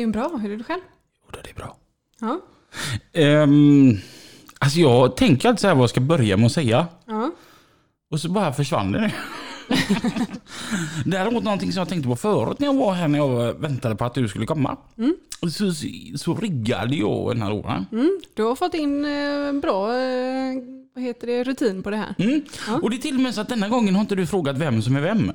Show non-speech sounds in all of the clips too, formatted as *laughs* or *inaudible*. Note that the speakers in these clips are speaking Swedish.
Det är ju bra, hur är du själv? Jo, det är bra. Ja. Um, alltså jag tänker alltid så här vad jag ska börja med att säga. Ja. Och så bara försvann det. Däremot någonting som jag tänkte på förut när jag var här när jag väntade på att du skulle komma. Och Så, så riggade jag den här åren. Mm, du har fått in eh, bra eh, vad heter det, rutin på det här. Mm. Ja. Och det är till och med så att denna gången har inte du frågat vem som är vem.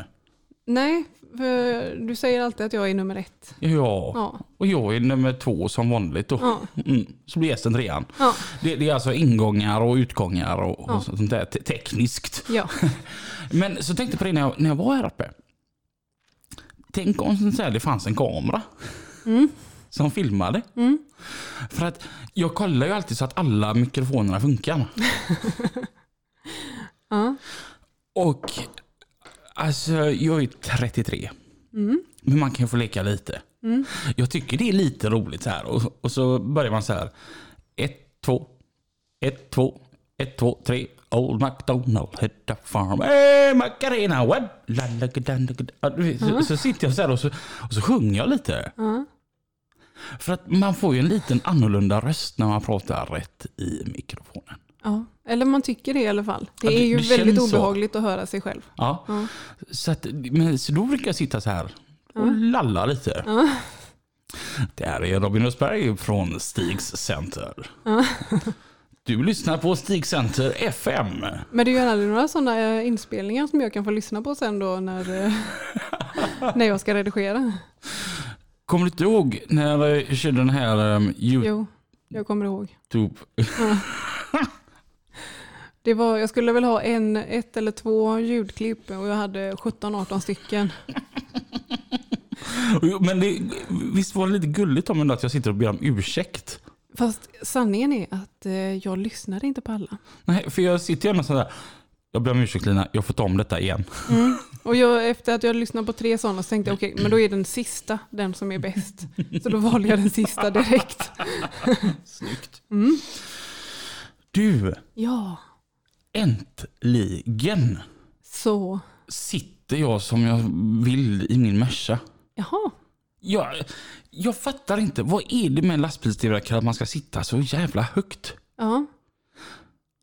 Nej, för du säger alltid att jag är nummer ett. Ja, Ja. och jag är nummer två som vanligt då. Ja. Mm. Så blir gästen trean. Ja. Det, det är alltså ingångar och utgångar och, och sånt där te- tekniskt. ja. *laughs* Men så tänkte jag på det när jag, när jag var här uppe. Tänk om så här, det fanns en kamera Mm. som filmade. Mm. För att jag kollar ju alltid så att alla mikrofonerna funkar. *laughs* Ja. Och alltså jag är 33. Mm. Men man kan få leka lite. Mm. Jag tycker det är lite roligt så här. Och, och så börjar man så här. Ett, två, ett, två, ett, två, tre. Old MacDonald hit the farm. Hey Macarena, what? La, la, da. Ja, du vet, så, så sitter jag så här och så, och så sjunger jag lite. Ja. För att man får ju en liten annorlunda röst när man pratar rätt i mikrofonen. Ja. Eller man tycker det i alla fall. Det Ja, det- är ju det väldigt känns så. obehagligt att höra sig själv. Ja, Ja. så, att, men, så då brukar jag sitta så här och lalla lite. Det här är Robin Östberg från Stigs Center. Du lyssnar på Stig Center FM. Men är ju aldrig några sådana inspelningar som jag kan få lyssna på sen då när, eh, *laughs* när jag ska redigera. Kommer du inte ihåg när jag körde den här um, Jo, jag kommer ihåg. *laughs* Det var, jag skulle väl ha en, ett eller två ljudklipp och jag hade 17-18 stycken. *laughs* Men det, visst var det lite gulligt om att jag sitter och ber om ursäkt? Fast sanningen är att eh, jag lyssnade inte på alla. Nej, för jag sitter gärna sådär. Jag ber om ursäkt Lina, jag får ta om detta igen. Mm. *laughs* Och jag, efter att jag lyssnat på tre sådana så tänkte jag okej, men då är den sista den som är bäst. Så då valde jag den sista direkt. *laughs* Snyggt. Mm. Du, Ja, äntligen så. sitter jag som jag vill i min Merca. Jaha. Jag, jag fattar inte, vad är det med en lastbilstillverkare att man ska sitta så jävla högt? Ja,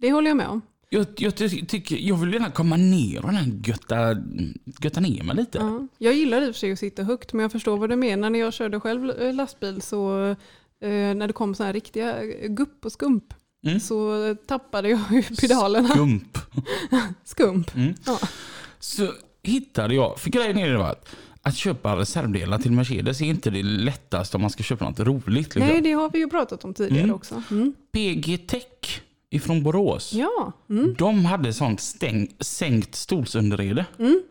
det håller jag med om. Jag, jag, ty- tycker, jag vill gärna komma ner och den götta, götta ner mig lite. Ja. Jag gillar i och för sig att sitta högt, men jag förstår vad du menar. När jag körde själv eh, lastbil så eh, när det kom sådana här riktiga gupp och skump Mm. så tappade jag ju pedalerna. Gump. *laughs* Skump. Mm. Ja. Så hittade jag, för grejen är det va, att, att köpa reservdelar till Mercedes är inte det lättaste om man ska köpa något roligt. Liksom. Nej, det har vi ju pratat om tidigare Mm. också. Mm. PG Tech ifrån Borås. Ja. Mm. De hade sånt stäng, sänkt stolsunderrede. Mm.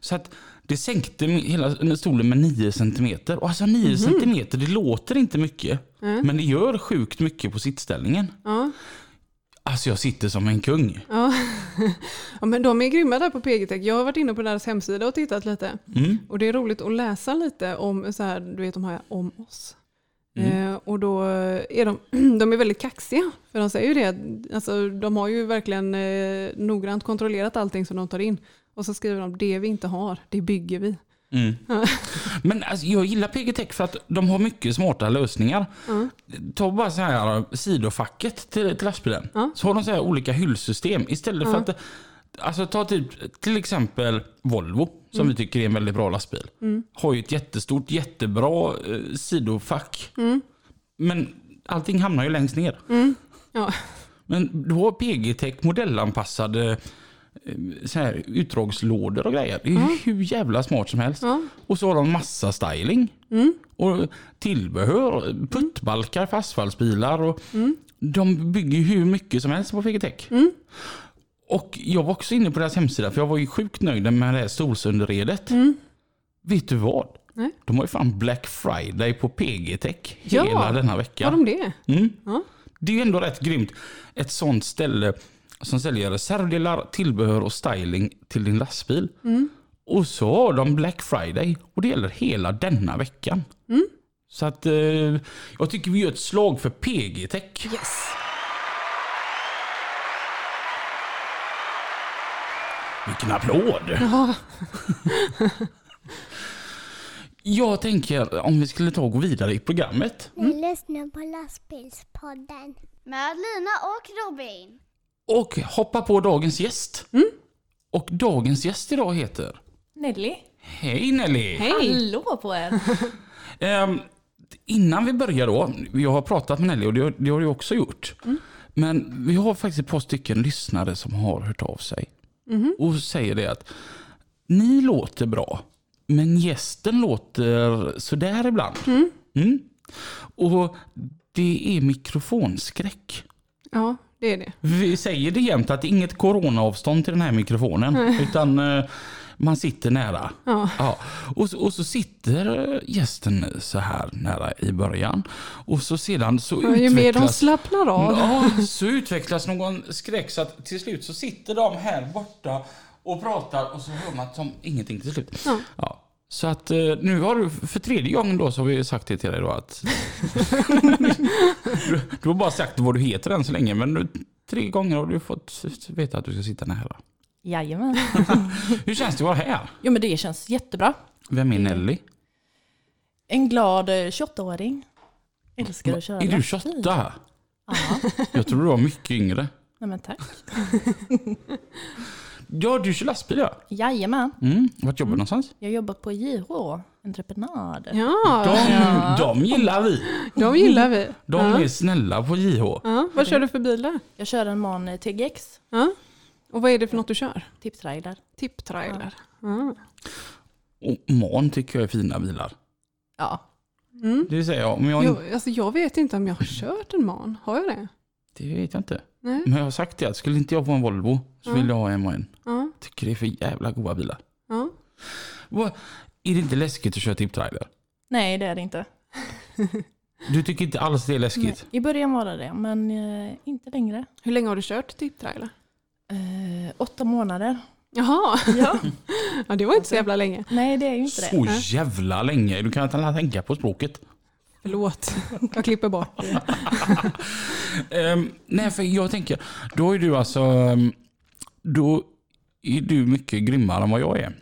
Så att det sänkte hela stolen med 9 cm. Och alltså 9 cm, det låter inte mycket. Mm. Men det gör sjukt mycket på sittställningen. Ja. Alltså jag sitter som en kung. Ja. *laughs* ja, men de är grymma där på PGTech. Jag har varit inne på deras hemsida och tittat lite. Mm. Och det är roligt att läsa lite om, så här, du vet de här om oss. Mm. Eh, och då är de, *clears throat* de är väldigt kaxiga. För de säger ju det, alltså, de har ju verkligen eh, noggrant kontrollerat allting som de tar in. Och så skriver de, det vi inte har, det bygger vi. Mm. *laughs* Men alltså, jag gillar PG Tech för att de har mycket smarta lösningar. Ja. Ta bara så här sidofacket till, till lastbilen. Ja. Så har de så här olika hyllsystem. Istället för att Alltså ta typ, till exempel Volvo, som vi tycker är en väldigt bra lastbil. Mm. Har ju ett jättestort, jättebra eh, sidofack. Mm. Men allting hamnar ju längst ner. Mm. Ja. Men då har PG-Tech modellanpassade så här, utdragslådor och grejer. Det är Ja. hur jävla smart som helst. Ja. Och så har de massa styling. Mm. Och tillbehör, puttbalkar för asfaltsbilar. Och Mm. de bygger hur mycket som helst på PGTech. Mm. Och jag var också inne på deras hemsida för jag var ju sjukt nöjd med det här solsunderredet. Mm. Vet du vad? Nej. De har ju fan Black Friday på PGTech Ja, hela denna vecka. Har de det? Mm. Ja. Det är ändå rätt grymt. Ett sånt ställe som säljer reservdelar, tillbehör och styling till din lastbil. Mm. Och så har de Black Friday och det gäller hela denna veckan. Mm. Så att eh, jag tycker vi gör ett slag för PG-tech. Yes. Vilken applåd! Ja. Jag tänker om vi skulle ta och gå vidare i programmet. Ni lyssnar på lastbilspodden. Med Lina och Robin. Och hoppa på dagens gäst. Mm. Och dagens gäst idag heter... Nelly. Hej Nelly! Hej! Hallå på er. *laughs* Ehm, innan vi börjar då, jag har pratat med Nelly och det, det har du också gjort. Men vi har faktiskt ett par stycken lyssnare som har hört av sig. Och säger det att ni låter bra, men gästen låter sådär ibland. Mm. Och det är mikrofonskräck. ja, det är det. Vi säger det jämt att det är inget coronaavstånd till den här mikrofonen. Utan eh, man sitter nära. Ja. Ja. Och, så, och så sitter eh, gästen så här nära i början. Och så sedan så Ja, ju mer de utvecklas... slappnar av. Ja, så utvecklas någon skräck så att till slut så sitter de här borta och pratar och så hör man som ingenting till slut. Ja. Så att eh, nu har du för tredje gången då så har vi sagt det till dig då att *laughs* du, du har bara sagt vad du heter än så länge men nu, tre gånger har du fått veta att du ska sitta nära. Jajamän. *laughs* Hur känns det att vara här? Jo men det känns jättebra. Vem är Nelly? En glad eh, 28-åring. Älskar att köra Är du lastbil. 28? Ja, Jag tror du var mycket yngre. nej men tack. *laughs* Ja, du kör lastbil ja. Jajamän. Mm. Vart jobbar du någonstans? Jag jobbar på JH, entreprenad. Ja, De, Ja. de gillar vi. de gillar vi. De ja. är snälla på JH. Ja, vad kör du för bilar? Jag kör en MAN TGX, Ja. Och vad är det för något du kör? tipptrailer. Tipptrailer. Ja. Och MAN tycker jag är fina bilar. Ja, Mm. Det vill säga, om jag. Jag, alltså jag vet inte om jag har kört en man. Har jag det? Det vet jag inte. Nej. Men jag har sagt det att skulle inte jag få en Volvo så vill jag ha en MAN. Ja. Tycker det är för jävla goda bilar. Ja. Vad- Är det inte läskigt att köra tipptrailer? nej det är det inte. *laughs* Du tycker inte alls det är Nej. läskigt? I början var det det, men eh, inte längre. Hur länge har du kört tipptrailer? Eh, åtta månader. Jaha, Ja. *laughs* ja, det var inte så jävla länge. nej det är ju inte det. Så jävla länge. Du kan inte tänka på språket. Förlåt, jag klipper bort det. *laughs* Ehm, nej, för jag tänker, då är du alltså... ehm, Då är du mycket grymmare än vad jag är.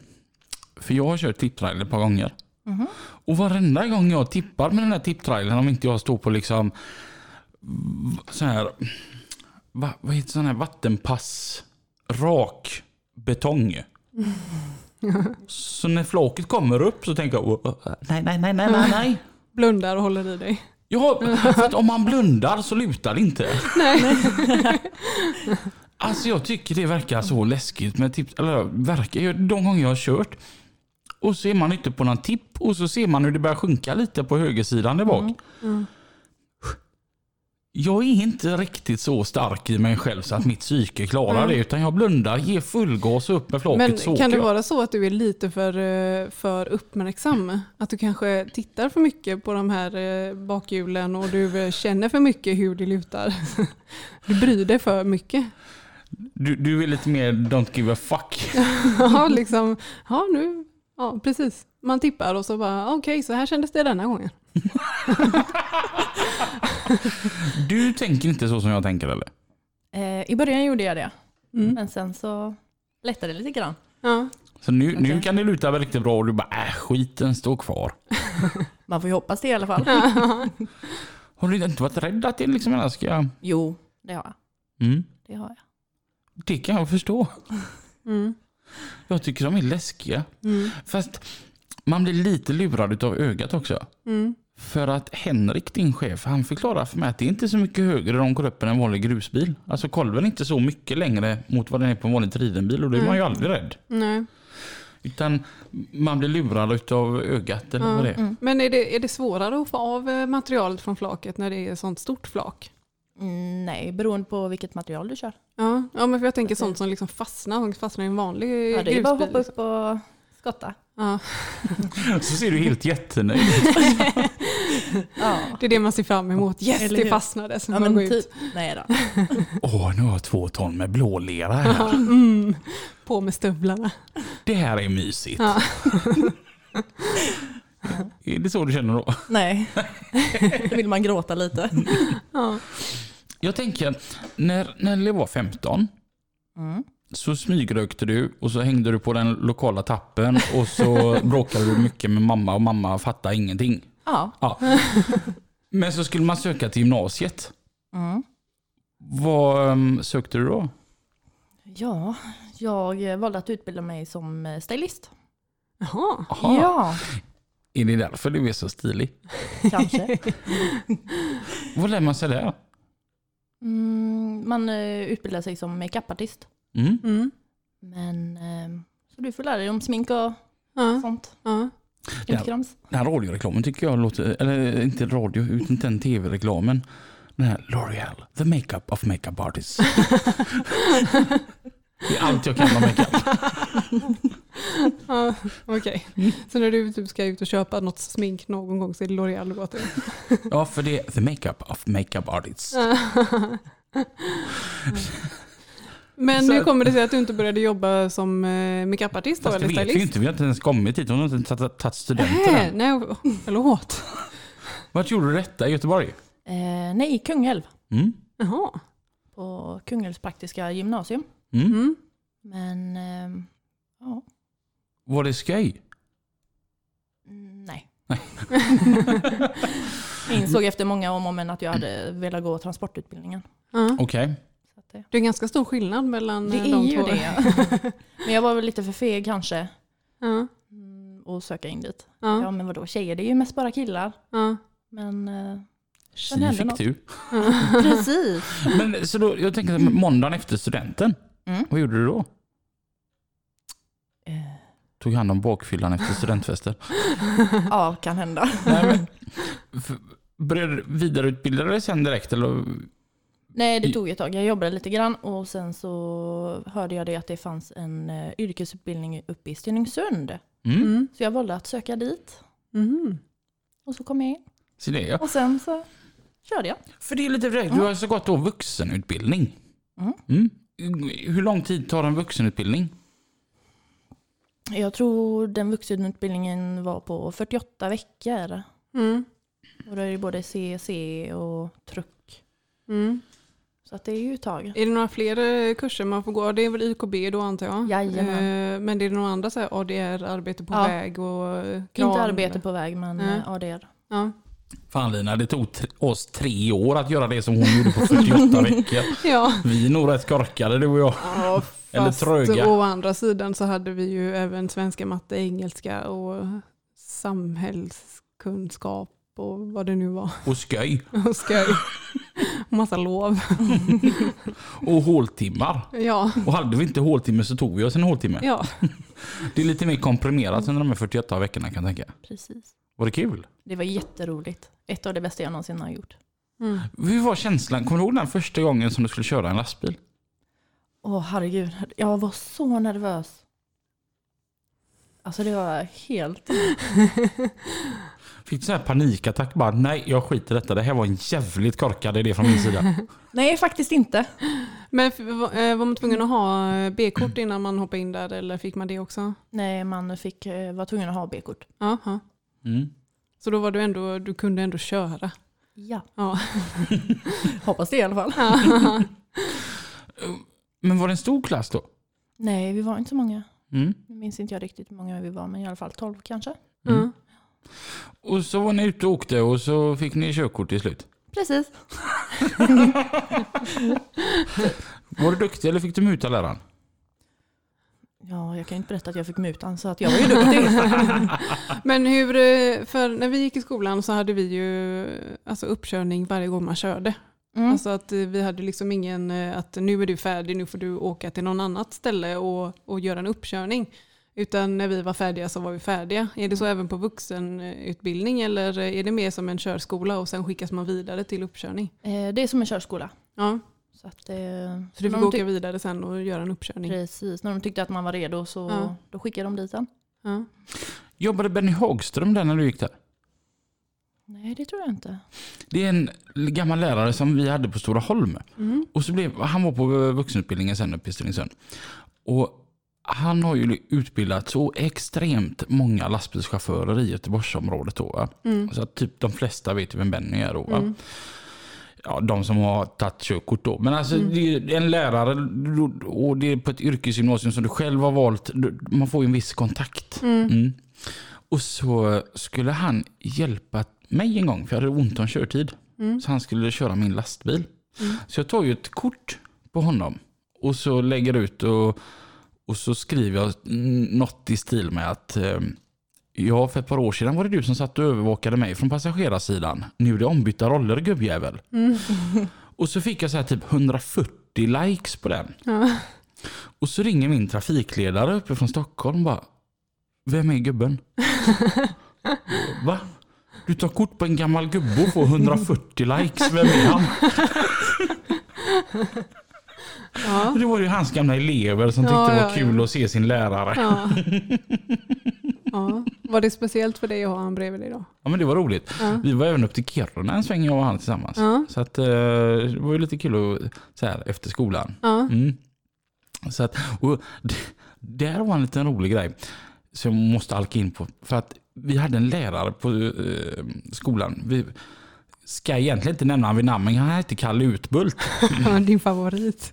För jag har kört tipptrailer ett par gånger. Mhm. Och varenda gång jag tippar med den här tipptrailern, om inte jag står på liksom v- så här, va, vad heter sån här vattenpass, rak betong. *laughs* Så när flaket kommer upp så tänker jag, "Åh, åh, nej, nej, nej, nej, nej, nej. Blundar och håller i dig. Ja, för att om man blundar så lutar det inte. Nej. *laughs* Alltså jag tycker det verkar så läskigt med tips. Eller verkar, de gånger jag har kört. Och så är man ute på någon tipp och så ser man hur det börjar sjunka lite på högersidan där bak. Mm. Jag är inte riktigt så stark i mig själv så att mitt psyke klarar Mm. det. Utan jag blundar, ger full gas upp med flaket Men så kan det jag. vara så att du är lite för, eh, för uppmärksam? Att du kanske tittar för mycket på de här eh, bakhjulen och du eh, känner för mycket hur det lutar? *laughs* Du bryr dig för mycket. Du, du är lite mer don't give a fuck. *laughs* Ja, liksom, ja nu, ja precis. Man tippar och så bara, okej så här kändes det denna gången. *laughs* Du tänker inte så som jag tänker eller? Eh, I början gjorde jag det, Mm. men sen så lättade det lite grann. Ja. Så nu, nu Okej. kan det luta riktigt bra och du bara äh, skiten står kvar. *laughs* Man får ju hoppas det i alla fall. *laughs* Har du inte varit rädd att det liksom alla ska... Jo, det har jag. Mm. Det har jag. Det kan jag förstå. Mm. Jag tycker de är läskiga. Mm. Fast man blir lite lurad av ögat också. Mm. För att Henrik, din chef, han förklarar för mig att det är inte så mycket högre de går upp än en vanlig grusbil. Alltså kolven är inte så mycket längre mot vad den är på en vanlig tridenbil och då är man ju aldrig rädd. Nej. Utan man blir lurad av ögat eller Ja. vad det är. Men är det, är det svårare att få av eh, materialet från flaket när det är sånt stort flak? Mm, nej, beroende på vilket material du kör. Ja, ja men för jag tänker sånt som liksom fastnar, som fastnar i en vanlig Ja, det är bara att grusbil. hoppa upp och skotta. Ja, *laughs* Så ser du helt jättenöjd *laughs* Ja, *laughs* det är det man ser fram emot. Yes, Eller det hur? fastnade. Så ja man går ut. typ. Nej då. *laughs* Åh, nu har jag två ton med blålera här. Mm, på med stövlarna. Det här är mysigt. Ja. *laughs* Är det så du känner då? Nej, då vill man gråta lite. Ja. Jag tänker, när Nelly var 15 Mm. så smygrökte du och så hängde du på den lokala tappen och så bråkade du mycket med mamma och mamma fattade ingenting. Ja. Ja. *laughs* Men så skulle man söka till gymnasiet. Mm. Vad um, sökte du då? ja, jag valde att utbilda mig som eh, stylist. Jaha. Aha. Ja, Är det därför du är så stilig? kanske. *laughs* Vad lär man sig där? Mm, man eh, utbildar sig som makeupartist. Mm. Mm. Men eh, så du får lära dig om smink och Ja. sånt. Ja. Den här radioreklamen tycker jag låter, eller inte radio, utan den tv-reklamen. Den här L'Oreal, the makeup of makeup artists. *laughs* det är allt jag kan om makeup. Ja, Okej, så när du typ ska ut och köpa något smink någon gång så är det L'Oreal du går till? Ja, för det är the makeup of makeup artists. *laughs* Men Så- hur kommer det sig att du inte började jobba som eh, makeupartist då, Fast det eller vet vi stylist? inte, vi har inte ens kommit hit. Hon har inte tagit- tagit studenten Nej, än. nej, förlåt. Vart gjorde du detta? I Göteborg? Eh, nej, Kungälv. Mm. Jaha. På Kungälvs praktiska gymnasium. Mm. Mm. Men eh, ja, Var det skoj? nej. *laughs* Jag insåg efter många om och men att jag hade *clears throat* velat gå transportutbildningen. Okej. Att det, Det är ganska stor skillnad mellan det eh, är de ju två. det. *laughs* Men jag var väl lite för feg kanske. Ja, mm, Och söka in dit. ja, Ja men vadå, tjejer det är ju mest bara killar. ja. Men eh, hände fick något. du. *laughs* *laughs* precis. Men så då, jag tänker måndagen efter studenten, Mm. vad gjorde du då? Eh, Tog hand om bakfyllan efter studentfester. ja, kan hända. Nej, men, f- började vidareutbilda dig sen direkt? Eller? Nej, det tog ett tag. Jag jobbade lite grann och sen så hörde jag det att det fanns en eh, yrkesutbildning uppe i Stenungsund. Mm. Mm. Så jag valde att söka dit Mm. och så kom jag in. Så det, ja. Och sen så körde jag. För det är lite direkt, du har så gått då vuxenutbildning. Mm. Mm. Hur lång tid tar en vuxenutbildning? Jag tror den vuxenutbildningen var på 48 veckor. Mm. Och då är det både CC och truck. Mm. Så att det är ju ett tag. Är det några fler eh, kurser man får gå? Det är väl IKB då antar jag? Jajamän. Eh, Men det är det några andra så här ADR, arbete på Ja. väg och eh, kran? Inte arbete på väg men Nej. eh, ADR. Ja. Fan Lina, det tog oss tre år att göra det som hon gjorde på 48 *laughs* veckor. ja. Vi är nog rätt korkade du och jag. Ja, Eller fast tröga. å andra sidan så hade vi ju även svenska, matte, engelska och samhällskunskap och vad det nu var. Och sköj. *laughs* Och skoj. Och massa lov. *laughs* Och håltimmar. Ja, Och hade vi inte håltimme så tog vi oss en håltimme. ja. Det är lite mer komprimerat under de här 48 veckorna kan jag tänka. Precis. Var det kul? Det var jätteroligt. Ett av det bästa jag någonsin har gjort. Mm. Hur var känslan? Kommer du ihåg den första gången som du skulle köra en lastbil? Åh herregud, jag var så nervös. Alltså det var helt... *laughs* Fick du sån här panikattack bara, nej jag skiter i detta, det här var en jävligt korkad idé från min sida. *laughs* Nej, faktiskt inte. Men var eh, var man tvungen att ha eh, B-kort innan man hoppade in där eller fick man det också? Nej, man fick, eh, var tvungen att ha B-kort. Jaha. Mm. Så då var du ändå, du kunde ändå köra? Ja. Ja. *laughs* Hoppas det i alla fall. *laughs* Men var det en stor klass då? Nej, vi var inte så många. Mm. Nu minns inte jag riktigt hur många vi var, men i alla fall 12 kanske. Mm. Och så var ni ute och åkte och så fick ni körkort till slut. Precis. *laughs* Var du duktig eller fick du muta läraren? Ja, jag kan inte berätta att jag fick mutan, så att jag var ju duktig. *laughs* Men hur, för när vi gick i skolan så hade vi ju alltså uppkörning varje gång man körde. Mm. Alltså att vi hade liksom ingen, eh, att nu är du färdig, nu får du åka till någon annat ställe och, och göra en uppkörning. Utan när vi var färdiga så var vi färdiga. Är det så även på vuxenutbildning eller är det mer som en körskola och sen skickas man vidare till uppkörning? Eh, Det är som en körskola. Ja, Så, att, eh, så du fick de åka vidare sen och göra en uppkörning? Precis, när de tyckte att man var redo så Ja. då skickade de dit en. Ja. Jobbade Benny Hagström där när du gick där? Nej, det tror jag inte. Det är en gammal lärare som vi hade på Stora Holm. Mm. Och så blev, han var på vuxenutbildningen sen uppe i Stenungsund. Och han har ju utbildat så extremt många lastbilschaufförer i Göteborgsområdet. Då? Mm. Så att typ de flesta vet vem Benny är då. Mm. Ja, de som har tagit körkort då. Men alltså Mm. en lärare och det är på ett yrkesgymnasium som du själv har valt. Man får ju en viss kontakt. Mm. Mm. Och så skulle han hjälpa mig en gång, för jag hade ont om körtid. Mm. Så han skulle köra min lastbil. Så jag tar ju ett kort på honom och så lägger ut och, och så skriver jag något i stil med att eh, Ja, för ett par år sedan var det du som satt och övervakade mig från passagerarsidan. Nu är det ombytta roller gubbjävel. Mm. *laughs* Och så fick jag så här typ 140 likes på den. Ja. Och så ringer min trafikledare uppe från Stockholm och bara Vem är gubben? *laughs* Va? Du tar kort på en gammal gubbe och får 140 likes. Vem är han? *laughs* Ja. *laughs* Det var ju hans gamla elever som tyckte Ja, det var ja, kul ja. att se sin lärare. Ja. Ja. *laughs* ja. Var det speciellt för dig att ha han bredvid dig då? men det var roligt. Ja. Vi var även upp till Kiruna en sväng jag och han tillsammans. Ja. Så att, eh, det var ju lite kul att, så här, efter skolan. Ja. Mm. Så att, och det, där var en liten rolig grej som jag måste halka in på. För att vi hade en lärare på eh, skolan. Vi ska egentligen inte nämna honom vid namn, men han hette Kalle Utbult. *laughs* Han är din favorit.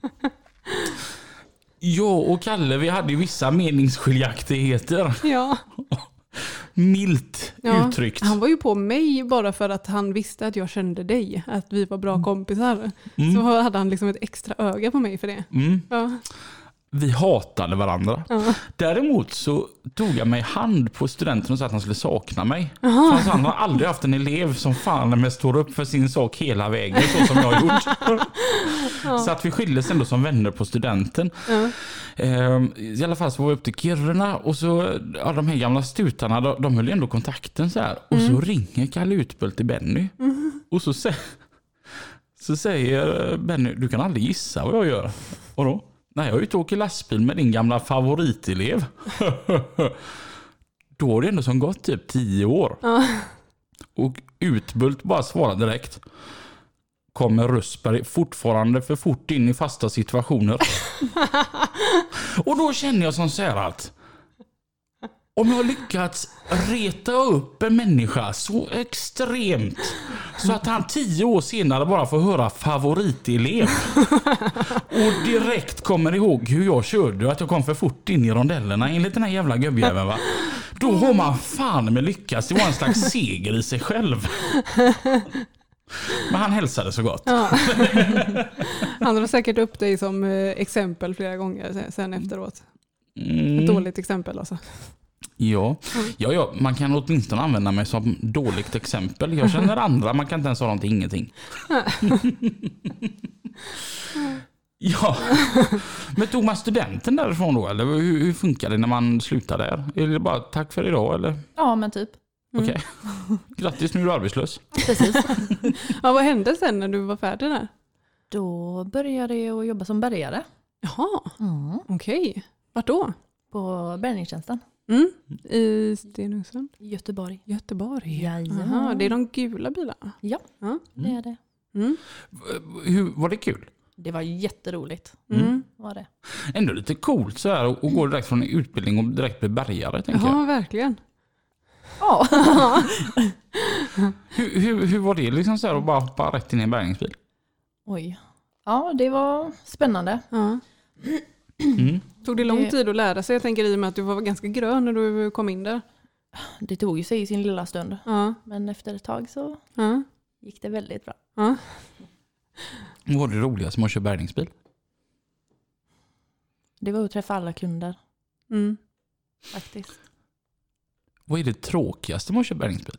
*laughs* Jag och Kalle, vi hade ju vissa meningsskiljaktigheter. Ja. *laughs* Milt Ja, uttryckt. Han var ju på mig bara för att han visste att jag kände dig, att vi var bra kompisar. Mm. Så hade han liksom ett extra öga på mig för det. Mm. Ja. Vi hatade varandra. Ja. Däremot så tog jag mig hand på studenten och sa att han skulle sakna mig. För han har aldrig haft en elev som fan med står upp för sin sak hela vägen så som jag har gjort. Så att vi skildes ändå som vänner på studenten. Ehm, I alla fall så var vi upp till Kiruna och så, ja, de här gamla stutarna de, de höll ju ändå kontakten så här. Och så ringer Kalle Utbult till Benny. Och så, så säger Benny, du kan aldrig gissa vad jag gör. Och Nej, jag är ute och åker lastbil med din gamla favoritelev. då har det ändå som gått typ tio år. Ja. Och Utbult bara svarar direkt. Kommer Rösberg fortfarande för fort in i fasta situationer? *laughs* Och då känner jag som så här att om jag har lyckats reta upp en människa så extremt så att han tio år senare bara får höra favoritelev och direkt kommer ihåg hur jag körde och att jag kom för fort in i rondellerna enligt den här jävla gubbjäveln va. Då har man fan med lyckats. Det var en slags seger i sig själv. Men han hälsade så gott. Ja. Han drar säkert upp dig som eh, exempel flera gånger sen- sen efteråt. Ett Mm. dåligt exempel alltså. Ja. Ja, ja, man kan åtminstone använda mig som dåligt exempel. Jag känner *laughs* andra, man kan inte ens ha dem till ingenting. *laughs* ja, men tog man studenten därifrån då? Eller hur, hur funkar det när man slutar där? Är det bara tack för idag eller? Ja, men typ. Mm. Okej. *laughs* Grattis, nu är du arbetslös. Precis. Ja, vad hände sen när du var färdig där? Då började jag jobba som bärgare Jaha, mm. okej. Vart då? på bärgningstjänsten Mm. I Stenungsund? Göteborg. Göteborg? Aha, det är de gula bilarna? Ja, Ja. det är det. Mm. Hur, var det kul? Det var jätteroligt. Mm. Var det. Ändå lite coolt så här att gå direkt från utbildning och direkt bli bärgare. Tänker jag. Ja, verkligen. Ja. *laughs* Hur, hur, hur var det liksom så här att bara hoppa rätt in i en bärgningsbil? Oj. Ja, det var spännande. Ja. Mm. Tog det lång Det- tid att lära sig? Jag tänker i och med att du var ganska grön när du kom in där. Det tog ju sig i sin lilla stund. Ja, Men efter ett tag så ja, gick det väldigt bra. ja. Vad var det roligaste med att köra bärgningsbil? Det var att träffa alla kunder Mm. faktiskt. Vad är det tråkigaste med att köra bärgningsbil?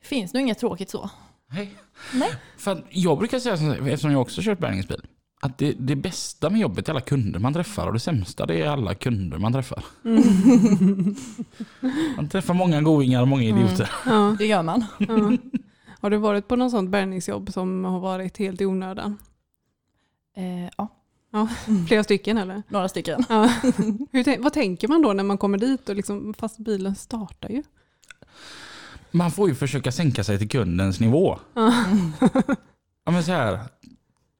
Finns nog inget tråkigt så. Nej. Nej. För att jag brukar säga eftersom jag också kört bärgningsbil. Att det, det bästa med jobbet är alla kunder man träffar och det sämsta det är alla kunder man träffar. *laughs* Man träffar många godingar och många idioter. Ja, *laughs* Det gör man. ja. Har du varit på någon sånt bärgningsjobb som har varit helt i onödan? Eh, ja, Flera stycken eller? några stycken. Ja. *laughs* Hur, vad tänker man då när man kommer dit och liksom, fast bilen startar ju? Man får ju försöka sänka sig till kundens nivå. Ja. Ja, men så här,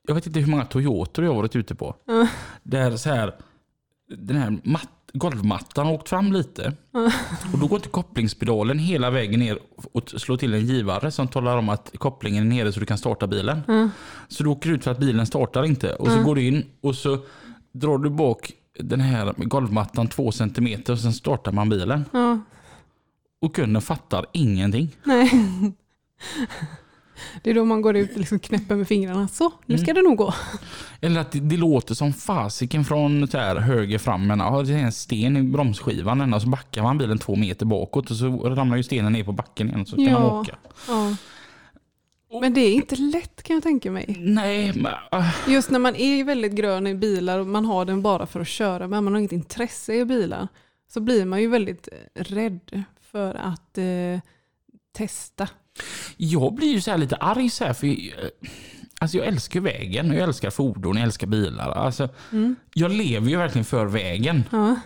jag vet inte hur många Toyotor jag har varit ute på. Ja. Där så här, den här matt, golvmattan har åkt fram lite. Och då går inte kopplingspedalen hela vägen ner och slår till en givare som talar om att kopplingen är nere så du kan starta bilen. Ja. Så du åker ut för att bilen startar inte. Och så Ja. går du in och så drar du bak den här golvmattan två centimeter och sen startar man bilen. Och kunden fattar ingenting. Nej. Det är då man går ut och liksom knäpper med fingrarna. Så, nu ska det nog gå. Eller att det, det låter som fasiken från så här höger fram. Men ja, det är en sten i bromsskivan. Och så backar man bilen två meter bakåt och så ramlar ju stenen ner på backen igen. Så kan Ja. man åka. Ja. Men det är inte lätt kan jag tänka mig. Nej, men, ah, Just när man är väldigt grön i bilar och man har den bara för att köra med, man har inget intresse i bilar, så blir man ju väldigt rädd för att eh, testa. Jag blir ju så lite arg så här. För, eh, alltså jag älskar vägen. och Jag älskar fordon, jag älskar bilar. Alltså, Jag lever ju verkligen för vägen. Ja.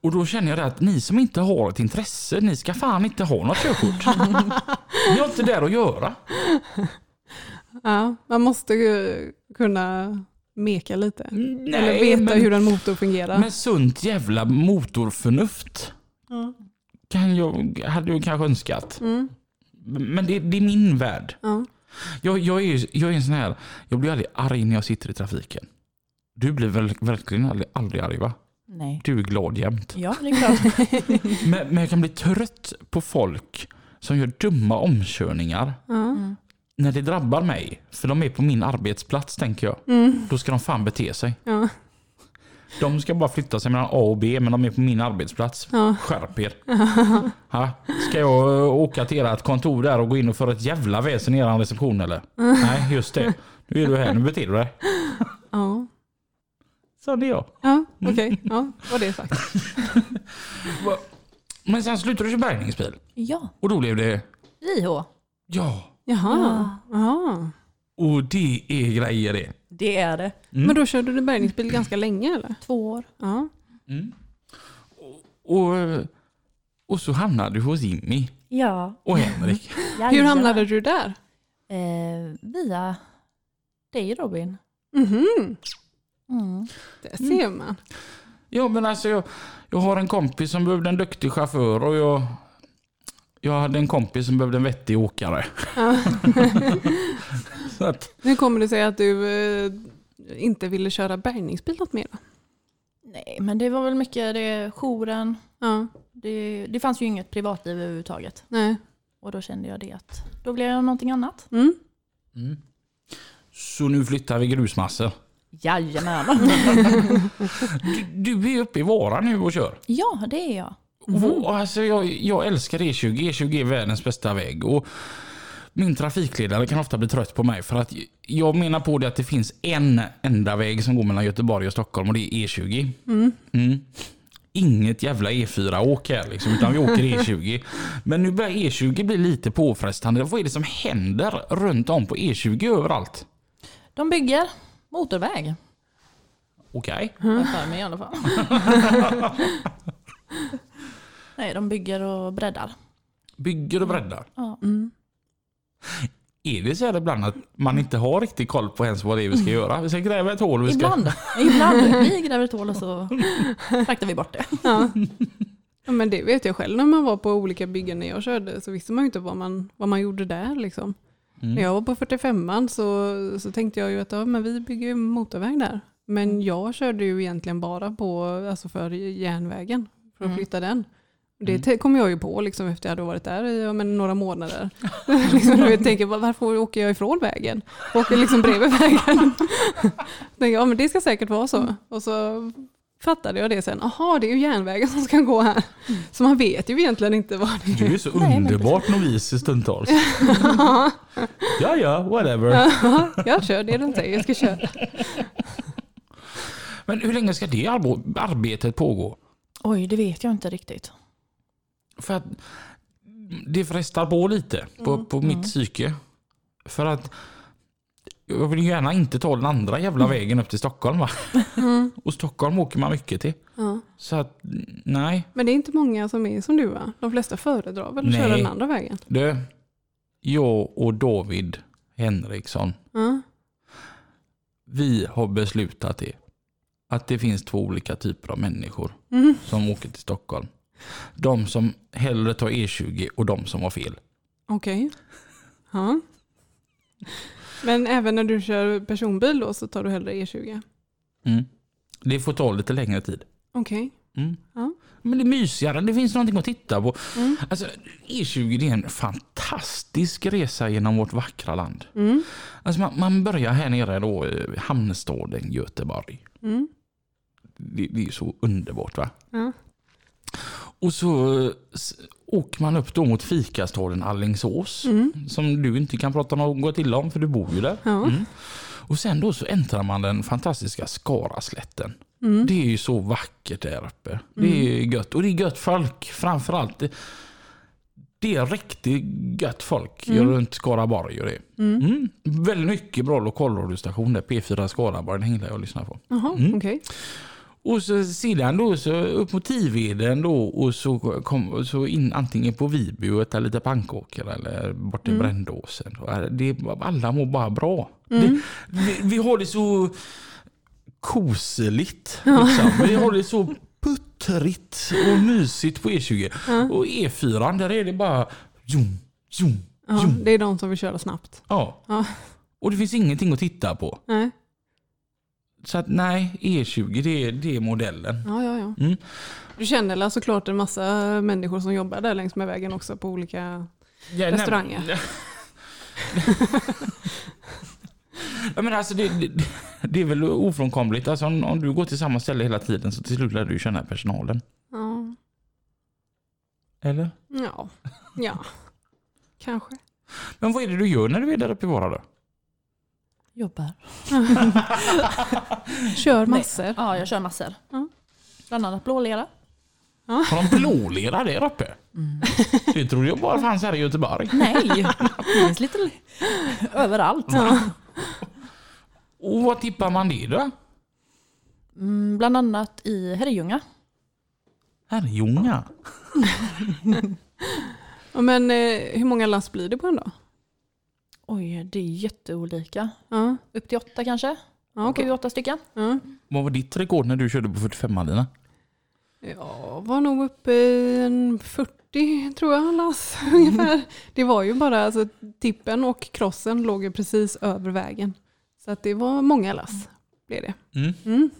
Och då känner jag att ni som inte har ett intresse, ni ska fan inte ha något körkort. *laughs* ni har inte där att göra. Ja, man måste ju kunna meka lite. Nej, Eller veta men- hur en motor fungerar. Med sunt jävla motorförnuft Ja. kan jag, hade jag kanske önskat. Mm. Men det, det är min värld. Ja. Jag, jag, är, jag är en sån här, jag blir aldrig arg när jag sitter i trafiken. Du blir väl verkligen aldrig, aldrig arg va? Nej. Du är glad jämt. Ja, det är klart. *laughs* Men, men jag kan bli trött på folk som gör dumma omkörningar. Mm. när det drabbar mig. För de är på min arbetsplats tänker jag. Mm. Då ska de fan bete sig. Ja. De ska bara flytta sig mellan A och B men de är på min arbetsplats. Ja. Skärp er. *laughs* Ha? Ska jag åka till ert kontor där och gå in och föra ett jävla väsen i er reception eller? *laughs* Nej, just det. Nu är du här, nu beter du dig. Ja. Så det är jag. Ja, okej. Ja, var det sagt. *laughs* Men sen slutade du köra bärgningsbil. Ja, Och då blev det, JH. ja, Jaha. Ja. och det är grejer det. Det är det. Mm. Men då körde du bärgningsbil ganska länge eller? Två år. Ja. Mm. Och, och så hamnade du hos Jimmy Ja. och Henrik. *laughs* Hur hamnade du där? Eh, via dig Robin. Mhm. Mm. Det ser man. Ja men alltså jag, jag har en kompis som behövde en duktig chaufför och jag, jag hade en kompis som behövde en vettig åkare. Ja. *laughs* *laughs* Så att, Hur kommer det sig att du eh, inte ville köra bärgningsbil något mer? då? Nej, men det var väl mycket det, jouren. Ja, Det, det fanns ju inget privatliv överhuvudtaget. nej. Och då kände jag det att då blev jag någonting annat. Mm. mm. Så nu flyttar vi grusmassor. Jajamän. *laughs* Du, du är uppe i Vara nu och kör. ja, det är jag. Och, alltså, jag, jag älskar E20. E20 är världens bästa väg. Och min trafikledare kan ofta bli trött på mig för att jag menar på det att det finns en enda väg som går mellan Göteborg och Stockholm och det är E20. Mm. Inget jävla E4-åk här liksom, utan vi åker E20. *laughs* Men nu börjar E20 bli lite påfrestande. Vad är det som händer runt om på E20 överallt? De bygger motorväg. Okej. Har jag för mig i alla fall. *laughs* Nej, de bygger och breddar. Bygger och breddar. Ja. Mm. Är det så här ibland att man inte har riktigt koll på ens vad det är vi ska göra? Vi ska gräva ett hål. Vi ska... Ibland. Ibland. Vi gräver ett hål och så fraktar vi bort det. Ja. ja, men det vet jag själv när man var på olika byggen när jag körde så visste man ju inte vad man, vad man gjorde där. Liksom. Mm. När jag var på 45an så, så tänkte jag ju att ja, men vi bygger ju motorväg där. Men jag körde ju egentligen bara på, alltså för järnvägen, för att Mm. flytta den. Det Mm. kom jag ju på liksom efter jag hade varit där i ja, men några månader. *laughs* liksom, jag tänker, "Va- varför åker jag ifrån vägen? Åker liksom bredvid vägen. *laughs* tänker, ja men det ska säkert vara så. Och så fattade jag det sen. Jaha, det är ju järnvägen som ska gå här. Så man vet ju egentligen inte vad det Du är. är så underbart novis i stundtals. *laughs* ja, ja, whatever. Ja, jag kör det du säger, jag ska köra. Men hur länge ska det arbetet pågå? Oj, det vet jag inte riktigt. För att det frestar på lite på, Mm. på mitt psyke. För att jag vill gärna inte ta den andra jävla vägen upp till Stockholm va? Mm. *laughs* Och Stockholm åker man mycket till. Ja. Så att nej. Men det är inte många som är som du va? De flesta föredrar väl att köra den andra vägen? Du, jag och David Henriksson, Ja. vi har beslutat det. Att det finns två olika typer av människor Mm. som åker till Stockholm. De som hellre tar E20 och de som har fel. Okej. Ja. Men även när du kör personbil då så tar du hellre E20? Mm. Det får ta lite längre tid. Okej. Mm. Ja. Men det är mysigare, det finns någonting att titta på. Mm. Alltså, E20 det är en fantastisk resa genom vårt vackra land. Mm. Alltså, man, man börjar här nere då i hamnstaden Göteborg. Mm. Det, det är så underbart va? Ja. Och så eh, åker man upp då mot fikastaden Allingsås. Mm. Som du inte kan prata något illa om för du bor ju där. Ja. Mm. Och sen då så äntrar man den fantastiska Skaraslätten. Mm. Det är ju så vackert där uppe. Det är gött. Och det är gött folk framförallt. Det, det är riktigt gött folk Mm. runt Skaraborg och det. Mm. Mm. Väldigt mycket bra lokalradiostation där. P4 Skaraborg, den gillar jag att lyssna på. Jaha, Mm. Och så sidan då så upp mot Tiveden då och så, kom, så in antingen på Viby och äta lite pannkakor eller bort i Mm. Brändåsen. Det, alla mår bara bra. Mm. Det, vi, vi har det så koseligt. Liksom. Vi har det så puttrigt och mysigt på E20. Ja. Och E4 där är det bara zoom, zoom, Ja, zoom. det är de som vill köra snabbt. Ja. Ja. Och det finns ingenting att titta på. Nej. Så att nej, E20 det är, det är modellen. Ja, ja, ja. Mm. Du känner väl såklart en massa människor som jobbar där längs med vägen också på olika... Ja, Restauranger. nej, *laughs* Ja, men alltså det, det, det är väl ofrånkomligt. Alltså om, om du går till samma ställe hela tiden så till slut lär du känna personalen. Ja, Eller? ja. ja. kanske. Men vad är det du gör när du är där uppe i Vara då? Jobbar. *laughs* Kör massor. Ja, jag kör massor. Ja. Bland annat blålera. Har de blålera där uppe? Mm. Det trodde jag bara fanns här i Göteborg. Nej, *laughs* det finns lite li- överallt. Ja. *laughs* Och vad tippar man det då? Mm, bland annat i Herrljunga. Herrljunga. Ja, Men eh, hur många lass blir det på en dag? Oj, det är jätteolika. Ja, Upp till åtta kanske? ja okej. Sju, åtta stycken. Ja. Vad var ditt rekord när du körde på 45-lina? Jag var nog uppe i en 40 tror jag lass *laughs* ungefär. Det var ju bara, alltså, tippen och krossen låg ju precis över vägen. Så att det var många lass. Blev det. Mm. Mm.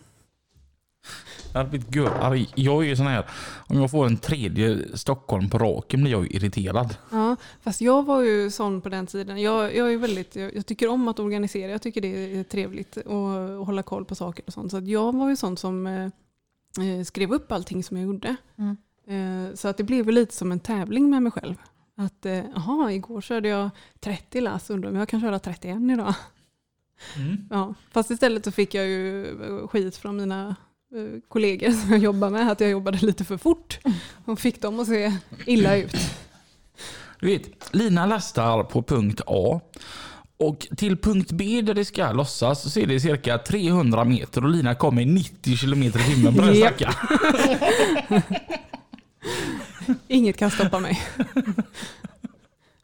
Jag hade blivit görarg. Jag är ju sån här, om jag får en tredje Stockholm på raken blir jag ju irriterad. Ja, fast jag var ju sån på den tiden. Jag, jag, är väldigt, jag, jag tycker om att organisera. Jag tycker det är trevligt och hålla koll på saker och sånt. Så att jag var ju sån som eh, eh, skrev upp allting som jag gjorde. Mm. Eh, så att det blev lite som en tävling med mig själv. Att eh, aha, igår körde jag 30 lass, undrar om jag kan köra 31 idag. Mm. Ja, fast istället så fick jag ju eh, skit från mina eh, kollegor som jag jobbar med, att jag jobbade lite för fort. Och fick dem att se illa ut. Du vet, Lina lastar på punkt A. Och till punkt B där det ska lossas så är det cirka 300 meter och Lina kommer i 90 km i timmen på den sträckan. *laughs* Inget kan stoppa mig.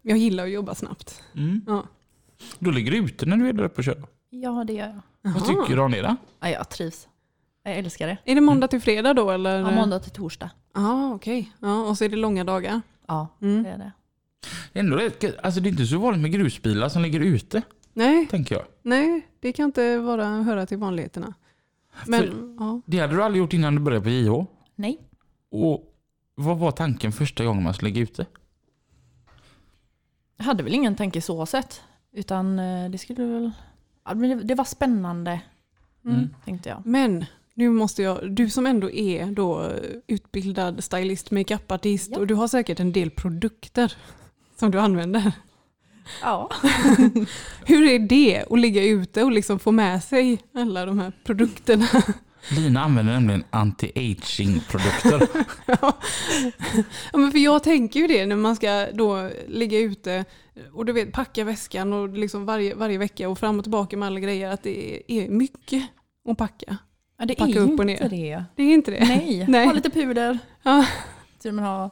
Jag gillar att jobba snabbt. Mm. Ja. Då ligger du ute när du är där uppe och kör. Ja, det gör jag. Vad tycker du om det då? Ja, jag trivs. Jag älskar det. Är det måndag till fredag då eller? Ja, måndag till torsdag. Ja, okej. Ja, och så är det långa dagar. Ja, Mm. det är det. Ändå rätt, alltså det är inte så vanligt med grusbilar som ligger ute, Nej, tänker jag. nej, det kan inte vara, höra till vanligheterna. Men, För- ja. Det hade du aldrig gjort innan du började på JH. Nej. Och vad var tanken första gången man skulle ligga ute? Jag hade väl ingen tanke så sett. Utan eh, det skulle väl... det- Det var spännande, Mm. tänkte jag. Men nu måste jag, du som ändå är då utbildad stylist, makeupartist Ja. och du har säkert en del produkter som du använder. Ja. *laughs* Hur är det att ligga ute och liksom få med sig alla de här produkterna? Lina använder nämligen anti-aging-produkter. *laughs* Ja, men för jag tänker ju det när man ska då ligga ute och du vet packa väskan och liksom varje, varje vecka och fram och tillbaka med alla grejer att det är mycket att packa. Ja det Packa upp och ner. det. Det är inte det? Nej, *laughs* Nej. ha lite puder. Ja, Så man har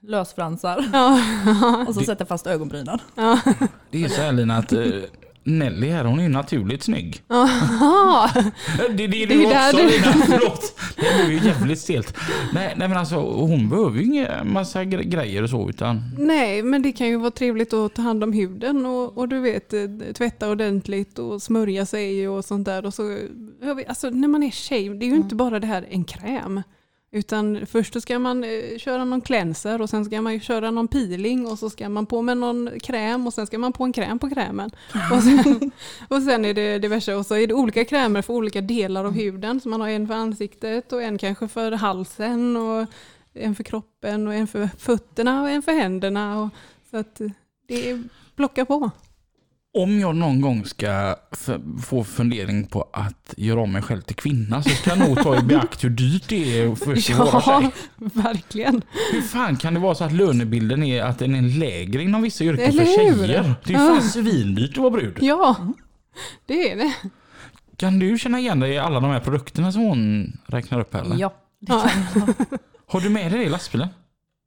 lösfransar. ja, Och så sätta fast ögonbrynen. ja. Det är så här Lina att eh, Nelly här hon är ju naturligt snygg. Aha. Det, det är Det du är där också du- Lina, förlåt. Det blir ju jävligt stelt. Nej, nej men alltså hon behöver ju inga massa gre- grejer och så utan Nej, men det kan ju vara trevligt att ta hand om huden och, och du vet eh, tvätta ordentligt och smörja sig och sånt där. Och så, alltså, när man är tjej, det är ju inte bara det här en kräm. Utan först ska man eh, köra någon cleanser och sen ska man köra någon peeling och så ska man på med någon kräm och sen ska man på en kräm på krämen. *laughs* Och sen, och sen är det diverse och så är det olika krämer för olika delar av huden. Så man har en för ansiktet och en kanske för halsen och en för kroppen och en för fötterna och en för händerna. Och, så att eh, det är plocka på. Om jag någon gång ska få fundering på att göra om mig själv till kvinna så ska jag nog ta i beakt hur dyrt det är för att vara Ja, tjej. verkligen. Hur fan kan det vara så att lönebilden är att den är lägre inom vissa yrken Eller för hur? tjejer? Det är ju fan svindyrt att vara brud. Ja, det är det. Kan du känna igen dig i alla de här produkterna som hon räknar upp här? eller? Ja, det kan jag. Har du med dig det i lastbilen?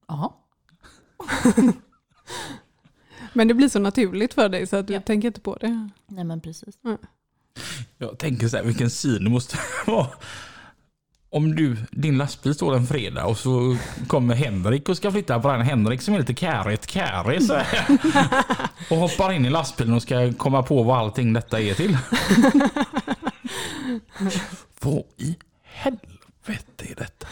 Ja. Men det blir så naturligt för dig så att du Ja. tänker inte på det. Nej men precis. Jag tänker så här, vilken syn det måste *laughs* vara. Om du, din lastbil står en fredag och så kommer Henrik och ska flytta på den. Henrik som är lite kärigt kärig så här. *laughs* Och hoppar in i lastbilen och ska komma på vad allting detta är till. *laughs* Vad i helvete är detta?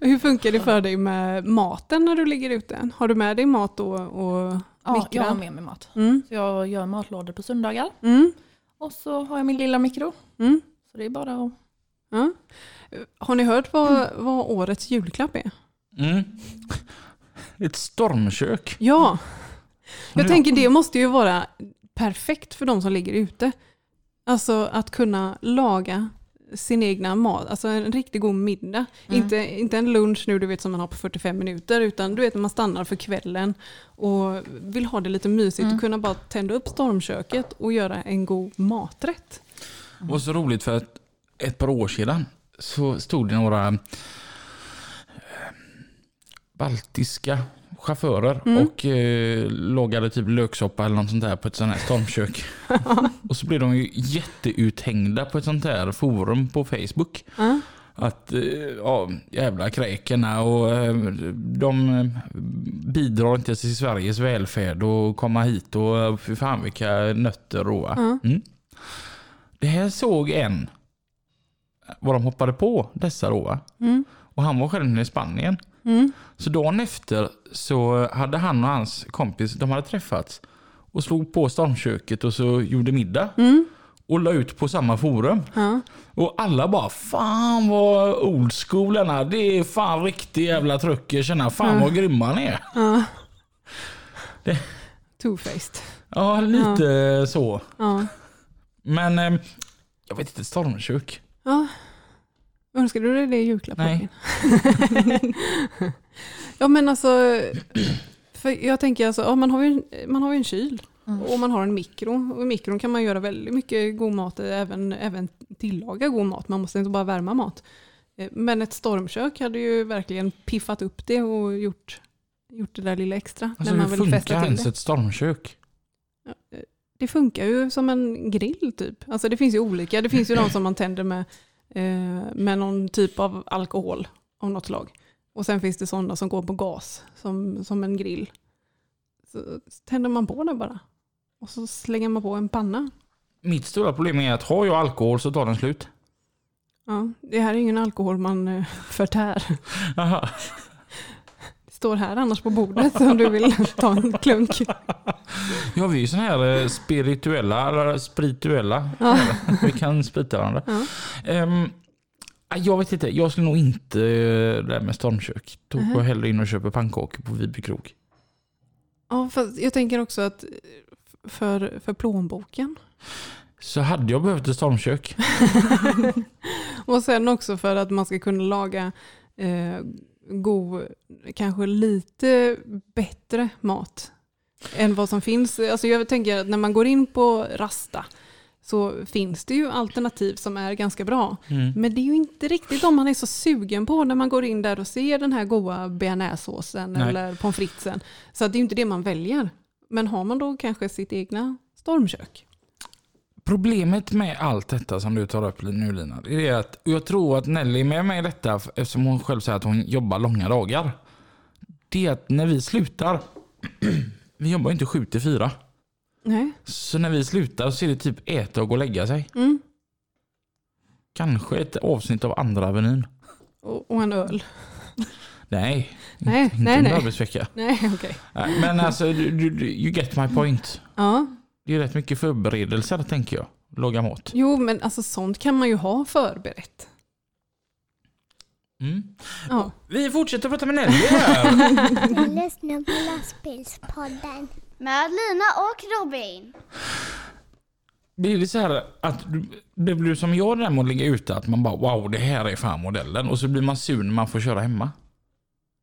Hur funkar det för dig med maten när du ligger ute? Har du med dig mat då och Ja, jag har med mig mat. Mm. Så jag gör matlådor på söndagar. Mm. Och så har jag min lilla mikro. Mm. Så det är bara att... Ja. Har ni hört vad, vad årets julklapp är? Mm. Ett stormkök. Ja, jag Ja. tänker det måste ju vara perfekt för de som ligger ute. Alltså att kunna laga sin egna mat, alltså en riktigt god middag. Mm. Inte, inte en lunch nu du vet som man har på 45 minuter utan du vet när man stannar för kvällen och vill ha det lite mysigt Mm. och kunna bara tända upp stormköket och göra en god maträtt. Det var så roligt för att ett par år sedan så stod det några eh, baltiska chaufförer Mm. och eh, lagade typ löksoppa eller något sånt där på ett sånt här stormkök. *laughs* och så blev de ju jätteuthängda på ett sånt här forum på Facebook. Ja. Att eh, ja, jävla kräkerna och eh, de eh, bidrar inte till Sveriges välfärd och komma hit och eh, fy fan vilka nötter och? Ja. Mm. Det här såg en vad de hoppade på dessa då? Mm. Och han var själv i Spanien. Mm. Så dagen efter så hade han och hans kompis, de hade träffats och slog på stormköket och så gjorde middag Mm. och la ut på samma forum. Ja. Och alla bara fan vad old school är. Det är fan riktig jävla trucker. Känna fan vad grymma ni är. Ja. Det- Two-faced. Ja lite så. Ja. Men eh, jag vet inte, stormkök. Ja. Önskar du dig det i julklapp? Nej. *laughs* Ja men alltså, för jag tänker alltså, ja, man, har ju, man har ju en kyl Mm. och man har en mikro. Och i mikron kan man göra väldigt mycket god mat, även, även tillaga god mat. Man måste inte bara värma mat. Eh, Men ett stormkök hade ju verkligen piffat upp det och gjort, gjort det där lilla extra. Alltså när man hur vill funkar ens ett stormkök? Det funkar ju som en grill typ. Alltså det finns ju olika. Det finns ju de som man tänder med, eh, med någon typ av alkohol av något slag. Och sen finns det sådana som går på gas som, som en grill. Så tänder man på det bara. Och så slänger man på en panna. Mitt stora problem är att har jag alkohol så tar den slut. Ja, det här är ingen alkohol man eh, förtär. Aha. Står här annars på bordet om du vill *laughs* ta en klunk. Ja, vi är ju såna här eh, spirituella, eller spirituella. Ja. Vi kan sprita varandra. Ja. Ehm, jag vet inte, jag skulle nog inte eh, det där med stormkök. Då går jag hellre in och köper pannkakor på Viby krog. Ja, fast jag tänker också att för, för plånboken. Så hade jag behövt ett stormkök. *laughs* Och sen också för att man ska kunna laga eh, god, kanske lite bättre mat än vad som finns. Alltså jag tänker att när man går in på Rasta så finns det ju alternativ som är ganska bra. Mm. Men det är ju inte riktigt om man är så sugen på när man går in där och ser den här goda bearnaisesåsen eller pommes fritesen. Så det är ju inte det man väljer. Men har man då kanske sitt egna stormkök? Problemet med allt detta som du tar upp nu Lina, det är att, jag tror att Nelly är med mig i detta eftersom hon själv säger att hon jobbar långa dagar. Det är att när vi slutar, *clears throat* vi jobbar ju inte 7 till 4. Nej. Så när vi slutar så är det typ äta och gå och lägga sig. Mm. Kanske ett avsnitt av andra Avenyn. Och, och en öl. Nej, Nej, inte nej, en nej. arbetsvecka. Nej. Nej, Men alltså, du- you get my point. Ja, Det är rätt mycket förberedelser tänker jag. Laga mat. jo men alltså sånt kan man ju ha förberett. Mm. Ja. Vi fortsätter prata med Nelly här. *laughs* Du lyssnar på lastbilspodden. Med Lina och Robin. Blir det så här att det blir som jag där med att ligga ute, att man bara wow det här är fan modellen och så blir man sur när man får köra hemma.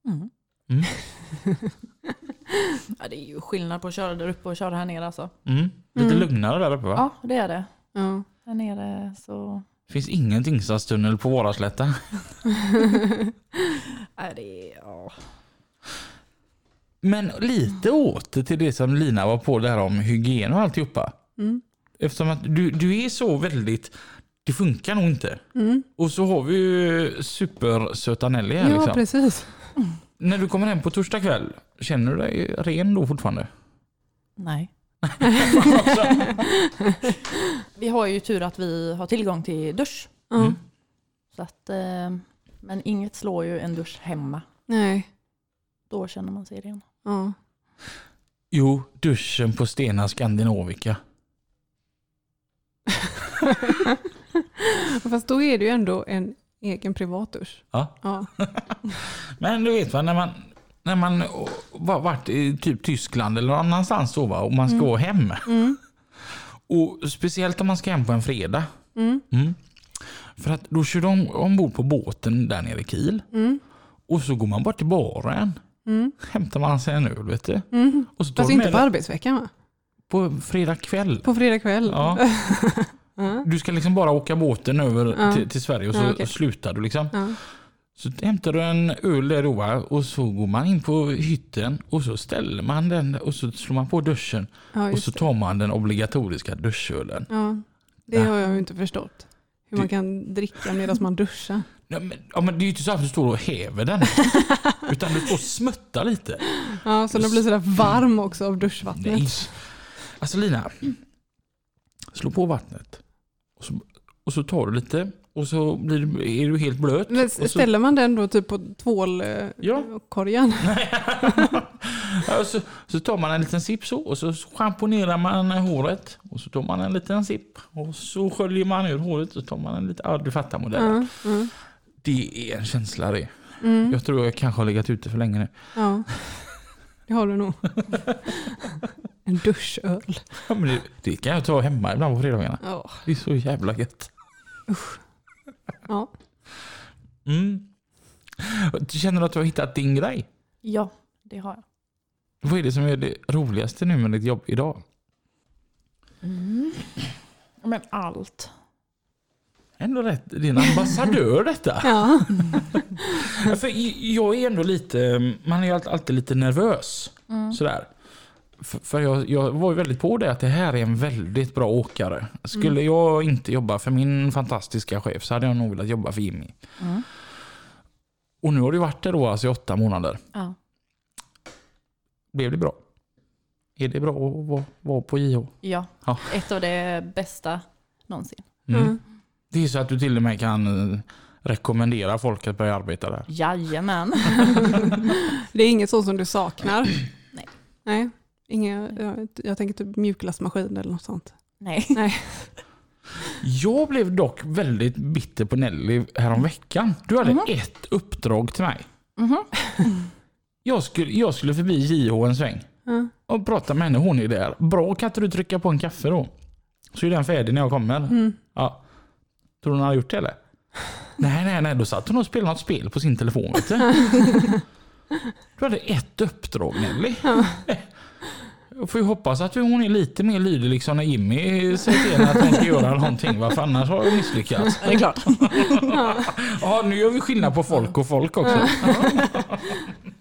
Mm. Mm. *laughs* *laughs* Ja, det är ju skillnad på att köra där uppe och köra här nere alltså. Mm. Lite Mm. lugnare där uppe va? Ja, det är det. ja. Här nere så... Finns ingen Tingstadstunnel på Varaslätta. *laughs* *laughs* Nej, det är... Ja. Men lite åter till det som Lina var på där om hygien och alltihopa. Mm. Eftersom att du, du är så väldigt, det funkar nog inte. Mm. Och så har vi ju supersöta Nelly här Ja, liksom. precis. När du kommer hem på torsdag kväll, känner du dig ren då fortfarande? Nej. *laughs* vi har ju tur att vi har tillgång till dusch. Mm. Så att, eh, men inget slår ju en dusch hemma. Nej. Då känner man sig ren. Ja. Jo, duschen på Stena Scandinavica. *laughs* Fast då är det ju ändå en egen privatdusch. Ja. Ja. *laughs* Men du vet va, när man, när man var, varit i typ Tyskland eller någon annanstans va, och man ska Mm. gå hem. Mm. Och speciellt om man ska hem på en fredag. Mm. Mm. För att då kör de ombord på båten där nere i Kiel. Mm. Och så går man bort till baren. Mm. Hämtar man sig en öl vet du. Och så tar Fast de inte på arbetsveckan va? på fredag kväll. På fredag kväll? Ja. *laughs* Du ska liksom bara åka båten över till, till Sverige och så Ja, okej. slutar du liksom. Ja. Så hämtar du en öl där då och så går man in på hytten och så ställer man den och så slår man på duschen Ja, och så tar man den obligatoriska duschölen. Ja. Det Ja. har jag ju inte förstått. Hur man kan dricka medan man duschar. Ja, men, ja, men det är ju inte så att du står och häver den. *laughs* utan du står och smuttar lite. Ja, så den blir sådär varm också av duschvattnet. Nej. Alltså Lina. Slå på vattnet. Och så, och så tar du lite och så blir är du helt blöt. Men så, ställer man den då typ på tvålkorgen? Ja. *laughs* Ja, så, så tar man en liten sipp så och så schamponerar man håret. Och så tar man en liten sipp och så sköljer man ur håret och tar man en liten, ja du fattar modellen. Ja, ja. Det är en känsla det. Mm. Jag tror jag kanske har legat ute för länge nu. ja. Det har du nog. *laughs* En duschöl. Ja, men det, det kan jag ta hemma ibland på fredagarna. Ja. Det är så jävla gött. Ja. Mm. Du känner att du har hittat din grej? Ja, det har jag. Vad är det som är det roligaste nu med ditt jobb idag? Mm. Men allt. Ändå rätt. Det är en ambassadör *laughs* detta. Ja. För jag är ändå lite, man är alltid lite nervös. Mm. Sådär. För, jag, jag var ju väldigt på det att det här är en väldigt bra åkare. Skulle Mm. jag inte jobba för min fantastiska chef så hade jag nog velat jobba för Jimmy. Mm. Och nu har du varit där då alltså i åtta månader. Ja. Blev det bra? Är det bra att vara, vara på JH? ja, Ja. ett av det bästa någonsin. Mm. Mm. Det är så att du till och med kan eh, rekommenderar folk att börja arbeta där. Jajamän. *laughs* Det är inget så som du saknar? Nej. Nej. Inga, jag, jag tänker typ mjukglassmaskin eller något sånt. Nej. *laughs* Nej. Jag blev dock väldigt bitter på Nelly häromveckan. Du hade Mhm. ett uppdrag till mig. Mhm. *laughs* Jag skulle, jag skulle förbi JH en sväng Ja. och prata med henne. Hon är där. Bra, kan inte du trycka på en kaffe då? Så är den färdig när jag kommer. Mm. Ja. Tror du hon hade gjort det eller? Nej, nej, nej. Då satt hon och spelade något spel på sin telefon. Vet du. *laughs* du hade ett uppdrag Nelly. Jag får ju hoppas att hon är lite mer lydig liksom när Jimmy säger till henne att hon ska göra någonting. Va? För annars har jag misslyckats. Det är klart. *laughs* Ja, nu gör vi skillnad på folk och folk också.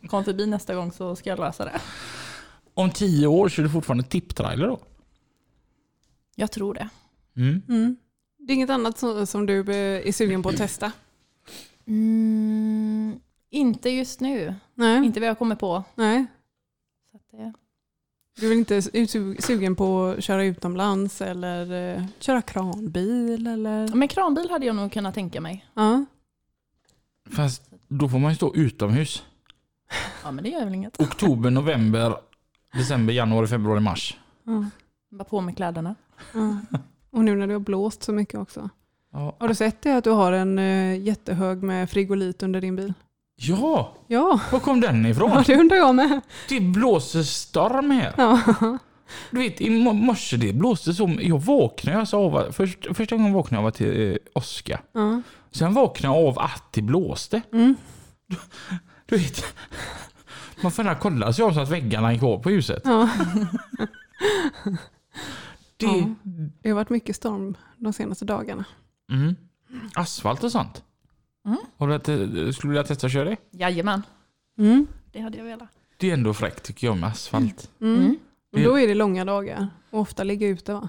Kom förbi nästa gång så ska jag lösa det. Om tio år så är det fortfarande tipptrailer då? Jag tror det. Mm. Mm. Det är inget annat som, du är sugen på att testa? Mm, inte just nu. Nej. Inte vad jag kommer på. Nej. Så att det, Du är inte su- sugen på att köra utomlands eller eh, köra kranbil? Eller? men kranbil hade jag nog kunnat tänka mig. Ja. Fast då får man ju stå utomhus. Ja men det gör väl inget. Oktober, november, december, januari, februari, mars. Ja. Bara på med kläderna. Ja. Och nu när det har blåst så mycket också. Ja. Har du sett det att du har en eh, jättehög med frigolit under din bil? Ja, Ja, var kom den ifrån? ja det undrar jag med. Det blåser storm här. Ja. Du vet, i mo- morse det blåste så. Jag vaknade alltså av först, första gången vaknade jag av att det eh, åska. Ja. Sen vaknade jag av att det blåste. Mm. Du vet, man får kolla sig om så att väggarna är kvar på huset. Ja. Det, Ja. Det har varit mycket storm de senaste dagarna. mm. Asfalt och sånt. Mm. Har du, att- skulle du vilja testa att köra det? Jajamän, Mm. det hade jag velat. Det är ändå fräckt tycker jag med asfalt. Mm. Mm. Och då är det långa dagar och ofta ligga ute va?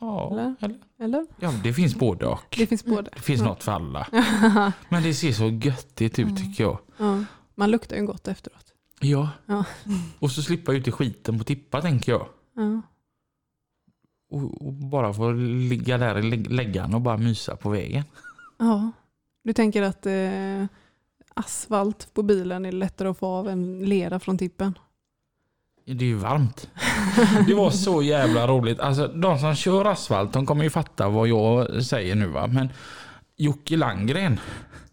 Ja, Eller? eller? Eller? ja, det finns både och. Det finns både. Det finns Ja. något för alla. *laughs* Men det ser så göttigt ut tycker jag. Ja. Man luktar ju gott efteråt. Ja. Ja. Och så slippa ut i skiten på tippa tänker jag. Ja. Och, och bara få ligga där i lä- läggan och bara mysa på vägen. ja. Du tänker att eh, asfalt på bilen är lättare att få av än lera från tippen? Det är ju varmt. *laughs* Det var så jävla roligt. Alltså de som kör asfalt de kommer ju fatta vad jag säger nu va. Men Jocke Landgren,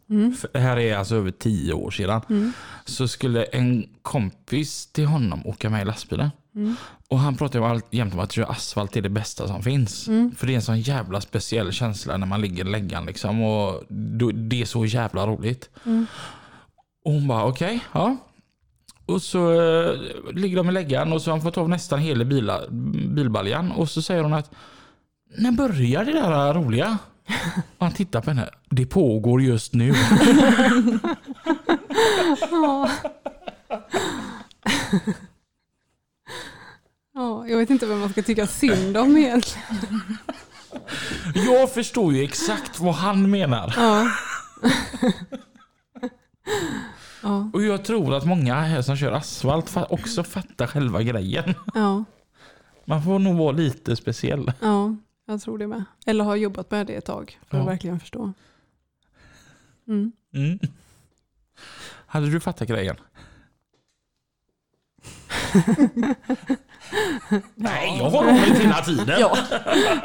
Mm. det här är alltså över tio år sedan. Mm. Så skulle en kompis till honom åka med i lastbilen. Mm. Och han pratar ju allt- jämt om att asfalt är det bästa som finns. Mm. För det är en sån jävla speciell känsla när man ligger i läggan liksom. Och det är så jävla roligt. Mm. Och hon bara okej, ja. Och så eh, ligger de i läggan och så har han fått av nästan hela bila, bilbaljan. Och så säger hon att när börjar det där roliga? Och han tittar på henne. Det pågår just nu. *laughs* *laughs* Ja. ja, jag vet inte vem man ska tycka synd om egentligen. Jag förstår ju exakt vad han menar. Ja. *laughs* Ja, Och jag tror att många här som kör asfalt fa- också fattar själva grejen. ja, Man får nog vara lite speciell. ja, jag tror det med. Eller har jobbat med det ett tag för att Ja. verkligen förstå. Mm. Mm. Hade du fattat grejen? *laughs* Nej, jag har roligt hela tiden. Ja.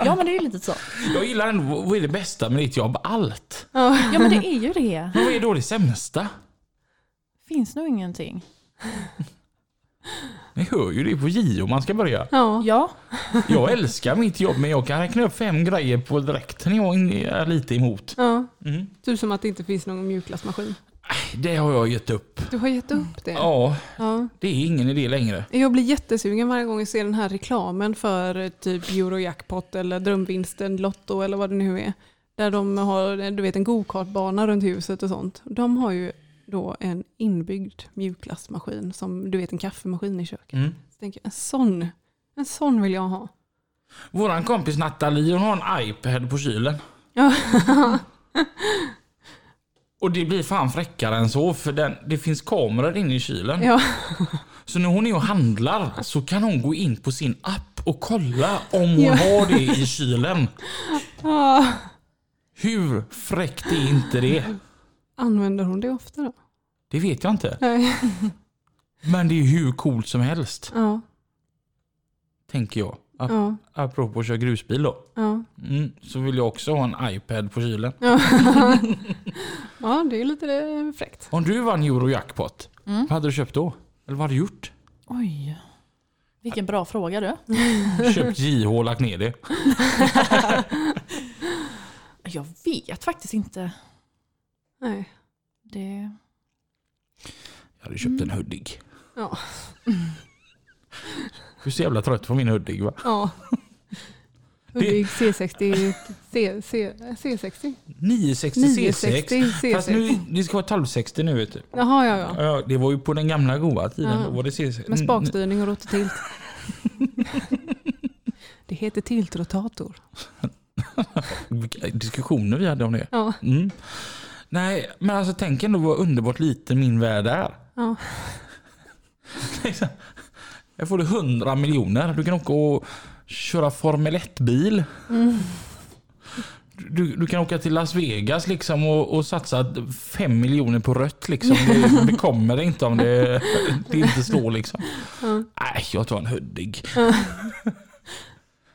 ja men det är ju lite så. Jag gillar ändå, vad är det bästa med ditt jobb? Allt. Ja. Ja men det är ju det. Men vad är då det sämsta? Finns nog ingenting. Ni hör ju det på JO man ska börja. Ja. Ja, Jag älskar mitt jobb men jag kan räkna upp fem grejer på direkten jag är lite emot. ja, Mm. typ som att det inte finns någon mjukglassmaskin. Det har jag gett upp. Du har gett upp det? Ja, Ja. det är ingen idé längre. Jag blir jättesugen varje gång jag ser den här reklamen för eh, typ Eurojackpot eller Drömvinsten, Lotto eller vad det nu är. Där de har du vet, en gokartbana runt huset och sånt. De har ju då en inbyggd mjukglassmaskin som du vet en kaffemaskin i köket. Mm. Så tänker jag, en sån, en sån vill jag ha. Våran kompis Nathalie hon har en iPad på kylen. *laughs* Och det blir fan fräckare än så för den, det finns kameror inne i kylen. ja. Så när hon är och handlar så kan hon gå in på sin app och kolla om hon Ja. har det i kylen. Ja. Hur fräckt är inte det? Använder hon det ofta då? Det vet jag inte. Nej. Men det är hur coolt som helst, Ja, tänker jag. Ap- ja, Apropå att köra grusbil då. ja. Mm, så vill jag också ha en iPad på kylen. Ja, *laughs* ja det är lite det fräckt. Om du vann Eurojackpot, Mm. vad hade du köpt då? Eller vad hade du gjort? Oj. Vilken bra fråga du. *laughs* Köpt JH och lagt ner det? *laughs* Jag vet faktiskt inte. Nej. Det... Jag hade köpt en Hudik. Ja. Du är så jävla trött på min Hudik va? ja. *laughs* Hudik C60, C, C, C60. 960 C6. 960 Fast C6. nu, det ska vara 1260 nu vet du. Jaha, ja, ja. Ja, det var ju på den gamla goda tiden. Ja. Då var det C6. Med spakstyrning och rototilt. *laughs* Det heter tiltrotator. Vilka diskussioner vi hade om det. Ja. Mm. Nej, men alltså tänk ändå vad underbart liten min värld är. Ja. *laughs* Jag får du 100 miljoner. Du kan åka och köra Formel 1-bil. Mm. Du, du kan åka till Las Vegas liksom och, och satsa 5 miljoner på rött. Liksom. Det bekommer det inte om det, det inte står. Liksom. Ja. Nej, jag tar en Hudik.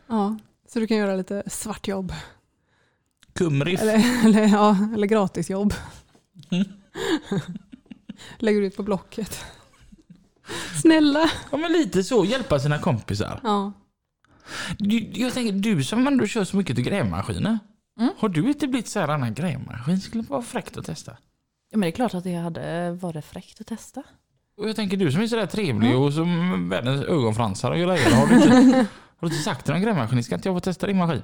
ja. Så du kan göra lite svartjobb. Kumriff. Eller, eller, ja, eller gratisjobb. Mm. Lägger ut på Blocket. Snälla. Ja, men lite så. Hjälpa sina kompisar. Ja. Du, jag tänker, du som ändå kör så mycket till grävmaskiner. Mm. Har du inte blivit så här annan grävmaskin? Skulle vara fräckt att testa. Ja, men det är klart att det hade varit fräckt att testa. Och jag tänker du som är sådär trevlig och som världens ögonfransar och grejer. Har du inte, *laughs* har du inte sagt till någon grävmaskinist, ska inte jag få testa din maskin?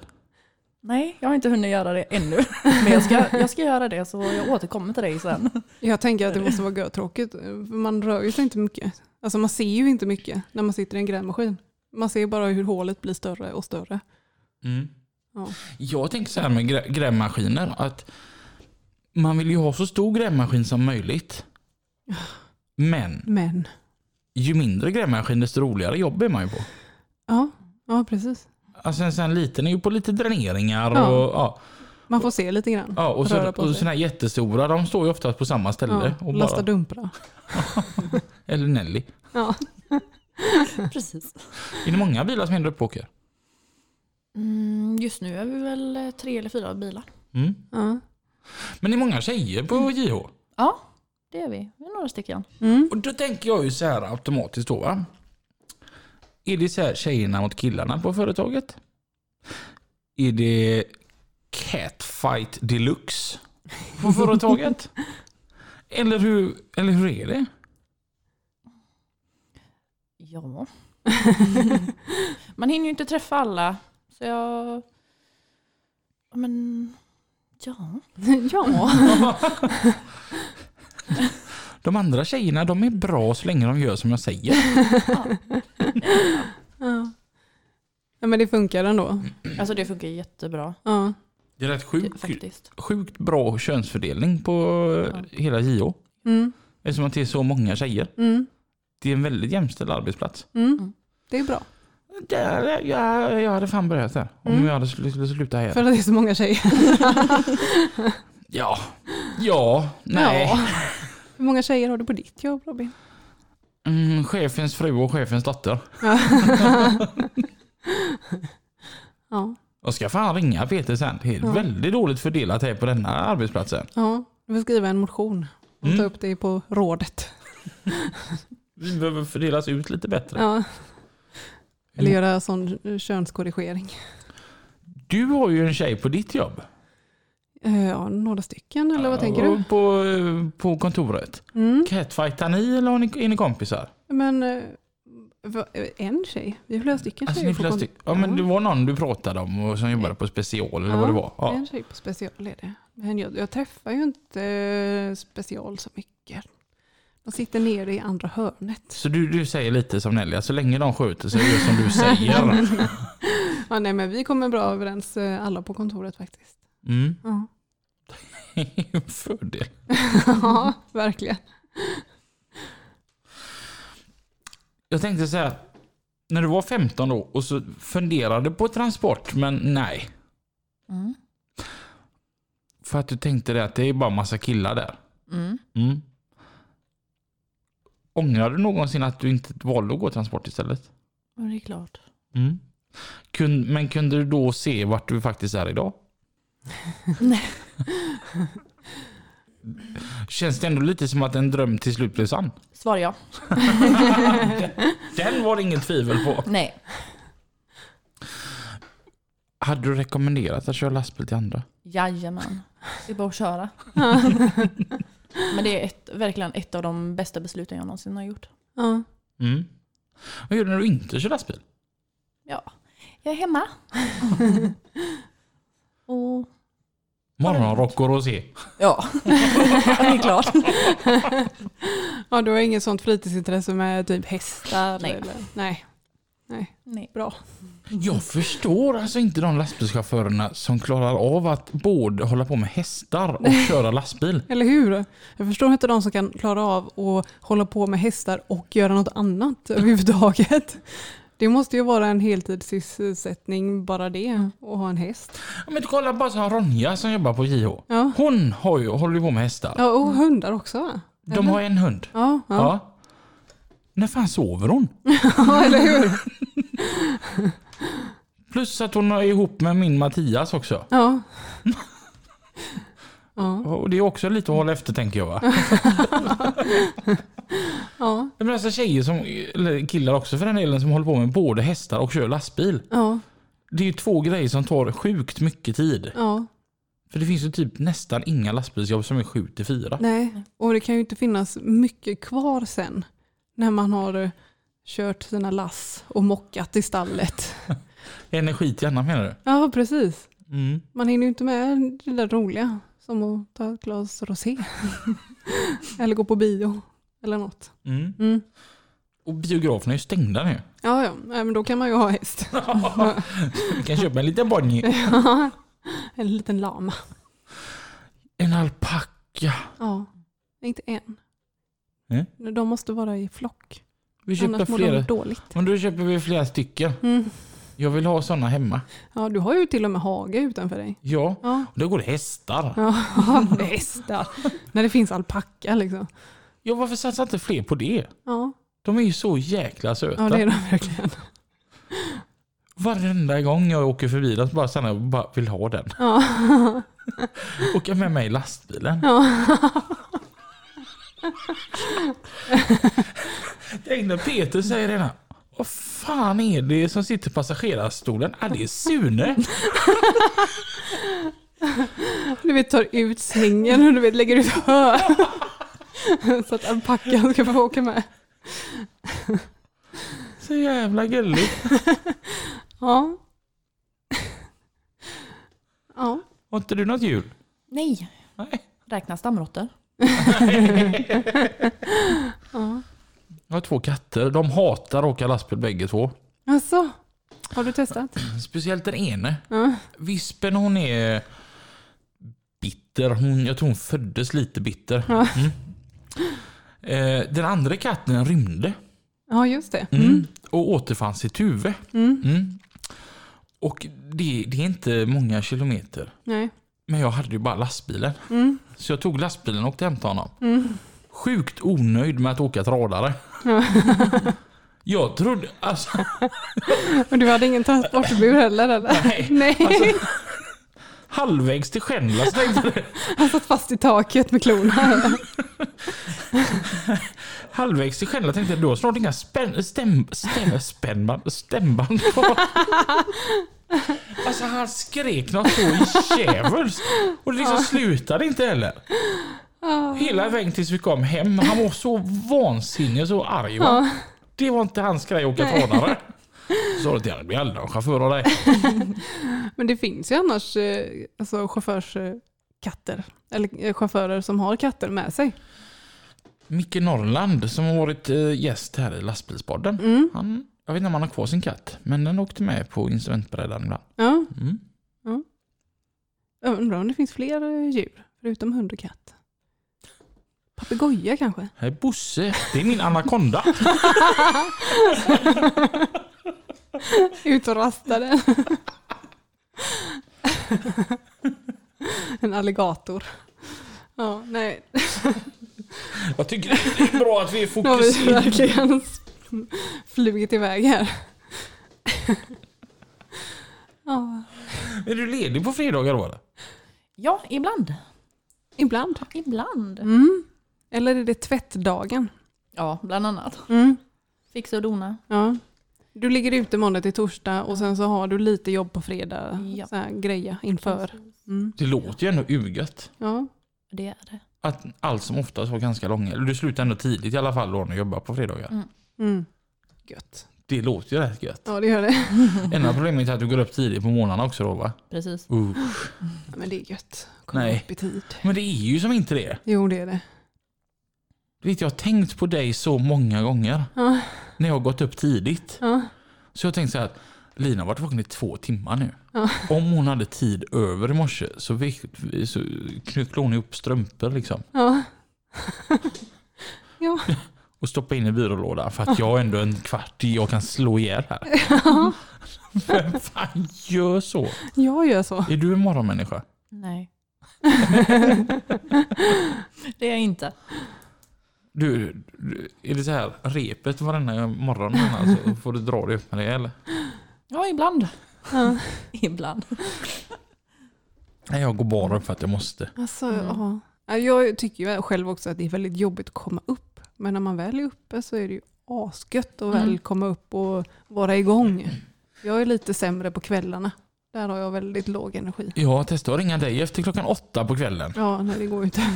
Nej, jag har inte hunnit göra det ännu. *laughs* Men jag ska, jag ska göra det så jag återkommer till dig sen. Jag tänker att det måste vara tråkigt. Man rör ju sig inte mycket. Alltså man ser ju inte mycket när man sitter i en grävmaskin. Man ser bara hur hålet blir större och större. Ja. Jag tänker så här med grä, grävmaskiner att man vill ju ha så stor grävmaskin som möjligt. Men Men, ju mindre grävmaskin desto roligare jobb är man ju på. ja, ja precis. Alltså en sån här liten är ju på lite dräneringar Ja. och ja. Man får se lite grann. Ja, och, så, och såna här jättestora, de står ju oftast på samma ställe. Ja, och lasta bara, dumpra. *laughs* eller Nelly. Ja. *laughs* Precis. Är det många bilar som händer upp åker? Mm, just nu är vi väl eh, tre eller fyra bilar. Mm. Ja. Men det är många tjejer på JH. Ja, det är vi. Vi är några stycken. Mm. Och då tänker jag ju så här automatiskt då va. Är det så här tjejerna mot killarna på företaget? Är det catfight deluxe på företaget? eller, hur, eller hur är det? Ja. Man hinner ju inte träffa alla. Så jag... Ja, Men... Ja. *laughs* ja. *laughs* De andra tjejerna de är bra så länge de gör som jag säger. ja. Ja men det funkar ändå. Alltså det funkar jättebra. Ja. Det är rätt sjukt, faktiskt. sjukt bra könsfördelning på Ja. hela JH. Mm. Eftersom att det är så många tjejer. Mm. Det är en väldigt jämställd arbetsplats. Mm. Det är bra. Där, jag, jag hade fan börjat där. Om Mm. jag hade sl- skulle sluta här. För att det är så många tjejer. *laughs* Ja. Ja. Nej. Ja. Hur många tjejer har du på ditt jobb Robin? Mm, chefens fru och chefens dotter. Ja. *laughs* Jag ska fan ringa Peter sen. Det är Ja. väldigt dåligt fördelat här på denna arbetsplatsen. ja. Du får skriva en motion och Mm. ta upp det på rådet. Vi behöver fördelas ut lite bättre. Ja. Eller göra sån könskorrigering. Du har ju en tjej på ditt jobb. Eh, Ja, några stycken eller vad tänker du? På, på kontoret. Mm. Catfightar ni eller är ni kompisar? Men eh, en tjej? Vi är flera stycken Alltså, tjejer är flera stycken. Ja, men det var någon du pratade om och som jobbade på special eller vad det var. Ja. En tjej på special är det. Men jag, jag träffar ju inte eh, special så mycket. De sitter nere i andra hörnet. Så du, du säger lite som Nelly, så länge de skjuter så är det som du säger. *laughs* Ja, nej, men vi kommer bra överens eh, alla på kontoret faktiskt. Mm. Ja, *laughs* En fördel. *laughs* ja verkligen. Jag tänkte säga, när du var 15 då och så funderade på transport, men nej. Mm. För att du tänkte det att det är bara massa killar där. Mm. Mm. Ångrar du någonsin att du inte valde att gå transport istället? Ja, det är klart. Mm. Kun, men kunde du då se vart du faktiskt är idag? *laughs* Nej. Känns det ändå lite som att en dröm till slut blev sann? Svar ja. *laughs* Den var det inget tvivel på. Nej. Hade du rekommenderat att köra lastbil till andra? Jajamän. Det är bara att köra. *laughs* Men det är ett, verkligen ett av de bästa besluten jag någonsin har gjort. Ja. Mm. Vad gör du när du inte kör lastbil? Ja, jag är hemma. *laughs* Och Morgonrock och rosé. ja, *laughs* det är klart. ja, du har inget sånt fritidsintresse med typ hästar? Nej. Eller? Nej. Nej, Nej. bra. Jag förstår alltså inte de lastbilschaufförerna som klarar av att både hålla på med hästar och köra lastbil. Eller hur? Jag förstår inte de som kan klara av att hålla på med hästar och göra något annat överhuvudtaget. Det måste ju vara en heltidssysselsättning bara det, att ha en häst. Ja, Men kolla bara så Ronja som jobbar på JH. Ja, Hon har ju, håller ju på med hästar. ja och hundar också va? De har en hund. Ja, Ja. ja. När fan sover hon? *laughs* ja eller hur? Plus att hon är ihop med min Mattias också. Ja. *laughs* Ja, Och det är också lite att hålla efter tänker jag va? *laughs* ja, Men alltså tjejer som, eller killar också för den delen, som håller på med både hästar och kör lastbil. ja, Det är ju två grejer som tar sjukt mycket tid. ja. För det finns ju typ nästan inga lastbilsjobb som är 7 till 4. Nej, och det kan ju inte finnas mycket kvar sen när man har kört sina lass och mockat i stallet. *laughs* Energi till annat menar du? Ja, precis. Mm. Man hinner ju inte med det där roliga som att ta ett glas rosé. *laughs* eller gå på bio eller något. Mm. Mm. Och biograferna är ju stängda nu. Ja, ja, men då kan man ju ha häst. *laughs* Du kan köpa en liten bonnie. *laughs* en liten lama. En alpacka. Ja, inte en. Mm. De måste vara i flock. Vi köper Annars mår de flera. dåligt. Men då köper vi flera stycken. Jag vill ha sådana hemma. Ja, du har ju till och med hage utanför dig. Ja, Ja, och då går det hästar. ja *laughs* hästar. När det finns alpacka liksom. Ja, varför satsar inte fler på det? Ja, De är ju så jäkla söta. ja det är de verkligen. Varenda gång jag åker förbi den så bara jag bara vill ha den. Ja. *laughs* Åka med mig i lastbilen. Ja. Tänk när Peter säger det. Vad fan är det som sitter i passagerarstolen? Ah, det är Sune. *laughs* Du vet tar ut sängen och du vet lägger ut hö. *laughs* Så att alpackan ska få åka med. *laughs* Så jävla gulligt. Ja. Ja. Har inte du något jul? Nej. Nej. Räknas stamråttor? ja. Jag har två katter. De hatar att åka lastbil bägge två. Alltså, har du testat? Speciellt den ene. Ja. Vispen hon är bitter. Hon, jag tror hon föddes lite bitter. Ja. Mm. Eh, den andra katten rymde Ja, just det. mm. och återfanns i Tuve. Mm. Mm. Och det, det är inte många kilometer. Nej. Men jag hade ju bara lastbilen. Mm. Så jag tog lastbilen och åkte hem till honom. Mm. Sjukt onöjd med att åka tradare. *laughs* Jag trodde, alltså, Och du hade ingen transportbur heller eller? nej. *laughs* Nej, Alltså, halvvägs till Skändla så tänkte jag, han satt fast i taket med klorna. *laughs* halvvägs till Skändla tänkte jag, du har snart inga spänn, stäm, stäm, spännband, stämband kvar. Alltså han skrek något så djävulskt. Och det liksom slutade inte heller. Hela vägen tills vi kom hem. Han var så vansinnig och så arg. Va? Ja. Det var inte hans grej att åka tradare. Så sa du till honom, det blir aldrig någon chaufför av dig. *laughs* Men det finns ju annars eh, alltså, chaufförskatter. Eller eh, chaufförer som har katter med sig. Micke Norrland som har varit eh, gäst här i lastbilspodden. Mm. Han, jag vet inte om han har kvar sin katt, men den åkte med på instrumentbrädan ibland. Ja. Mm. Jag undrar om det finns fler eh, djur förutom hund och katt. Papegoja kanske? Hej Bosse, det är min anakonda. Ut och rastade. en alligator. Ja, nej. Jag tycker det är bra att vi är Nu har vi fokuserade. verkligen flugit iväg här. Ja, Är du ledig på fredagar då eller? Ja, ibland. ibland. Ibland. Mm. Eller är det tvättdagen? Ja, bland annat. Mm. Fixa och dona. Ja. Du ligger ute måndag till torsdag och sen så har du lite jobb på fredag. Ja. Så här, greja inför. Mm. Det låter ju ändå urgött. Ja. Det är det. Att allt som oftast var ganska långa. Du slutar ändå tidigt i alla fall då när du jobbar på fredagar. Mm. Mm. Gött. Det låter ju rätt gött. Ja det gör det. *laughs* Enda problemet är att du går upp tidigt på morgnarna också då va? Precis. Uh. Ja, men det är gött. Komma Nej. upp i tid. Men det är ju som inte det. Jo det är det. Du vet, jag har tänkt på dig så många gånger. Ja. När jag har gått upp tidigt. Ja. Så jag har tänkt så här att Lina har varit vaken i två timmar nu. Ja. Om hon hade tid över i morse så, så knycklade hon ihop strumpor liksom. Ja. *laughs* ja. Och stoppade in i byrålådan för att jag är ändå en kvart jag kan slå ihjäl här. *laughs* Vem fan gör så? Jag gör så. Är du en morgonmänniska? Nej. *laughs* det är jag inte. Du, du, är det så här repet varenda morgon alltså, får du dra dig upp med det eller? Ja, ibland. Ja. *laughs* Ibland. Nej, jag går bara upp för att jag måste. Alltså, Mm. ja. Ja, Jag tycker ju själv också att det är väldigt jobbigt att komma upp. Men när man väl är uppe så är det ju asgött att väl Mm. komma upp och vara igång. Jag är lite sämre på kvällarna. Där har jag väldigt låg energi. Jag testade att ringa dig efter klockan åtta på kvällen. Ja, nej det går ju inte. *laughs*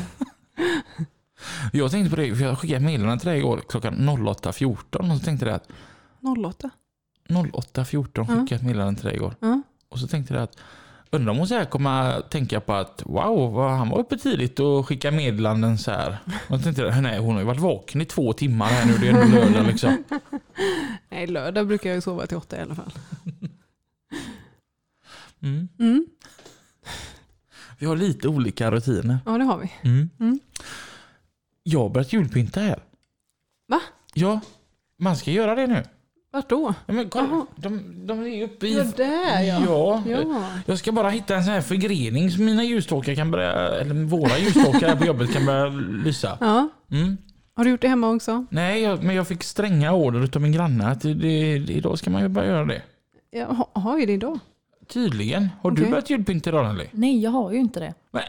Jag tänkte på det, för jag skickade ett meddelande till dig igår klockan 08.14 och så tänkte jag att 08. 08.14 skickade jag ett meddelande till dig igår. Ja. Och så tänkte jag att undrar om hon så här kommer tänka på att wow, vad han var uppe tidigt och skickade meddelanden så här. Och så tänkte jag, nej hon har ju varit vaken i två timmar här nu, det är ändå lördag liksom. *laughs* Nej, lördag brukar jag ju sova till åtta i alla fall. *laughs* Mm. Mm. Vi har lite olika rutiner. Ja, det har vi. Jag har börjat julpynta här. Va? Ja, man ska göra det nu. Vart då? Ja, men kolla, Jaha. de, de är uppe i... Ja, där ja. Ja. Ja. Jag ska bara hitta en sån här förgrening som mina ljusstakar kan börja, eller våra ljusstakar här på jobbet kan börja lysa. ja. Mm. Har du gjort det hemma också? Nej, jag, men jag fick stränga order utav min granne att det, det, idag ska man ju börja göra det. Ja, ha- har ju det idag. Tydligen. Har du Okej. börjat julpynta idag Nelly? Nej, jag har ju inte det. Nej.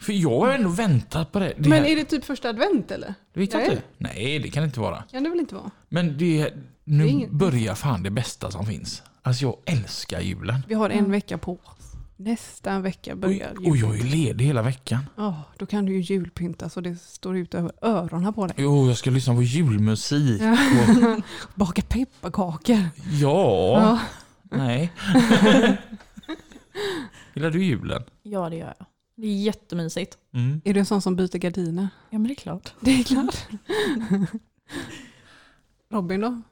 För jag har ändå väntat på det. det Men är det typ första advent eller? det vet jag Nej. inte. Nej, det kan det inte vara. Kan det väl inte vara? Men det, nu Det är inget- börjar fan det bästa som finns. Alltså jag älskar julen. Vi har en Mm. vecka på oss. Nästa vecka börjar och jag är ledig hela veckan. Ja, då kan du ju julpynta så det står ut över öronen på dig. Jo, jag ska lyssna på julmusik. Och, *laughs* Baka pepparkakor. ja, Ja. nej. *laughs* Gillar du julen? Ja, det gör jag. Det är jättemysigt. Mm. Är du en sån som byter gardiner? Ja, men det är klart. Det är klart. *laughs* Robin då?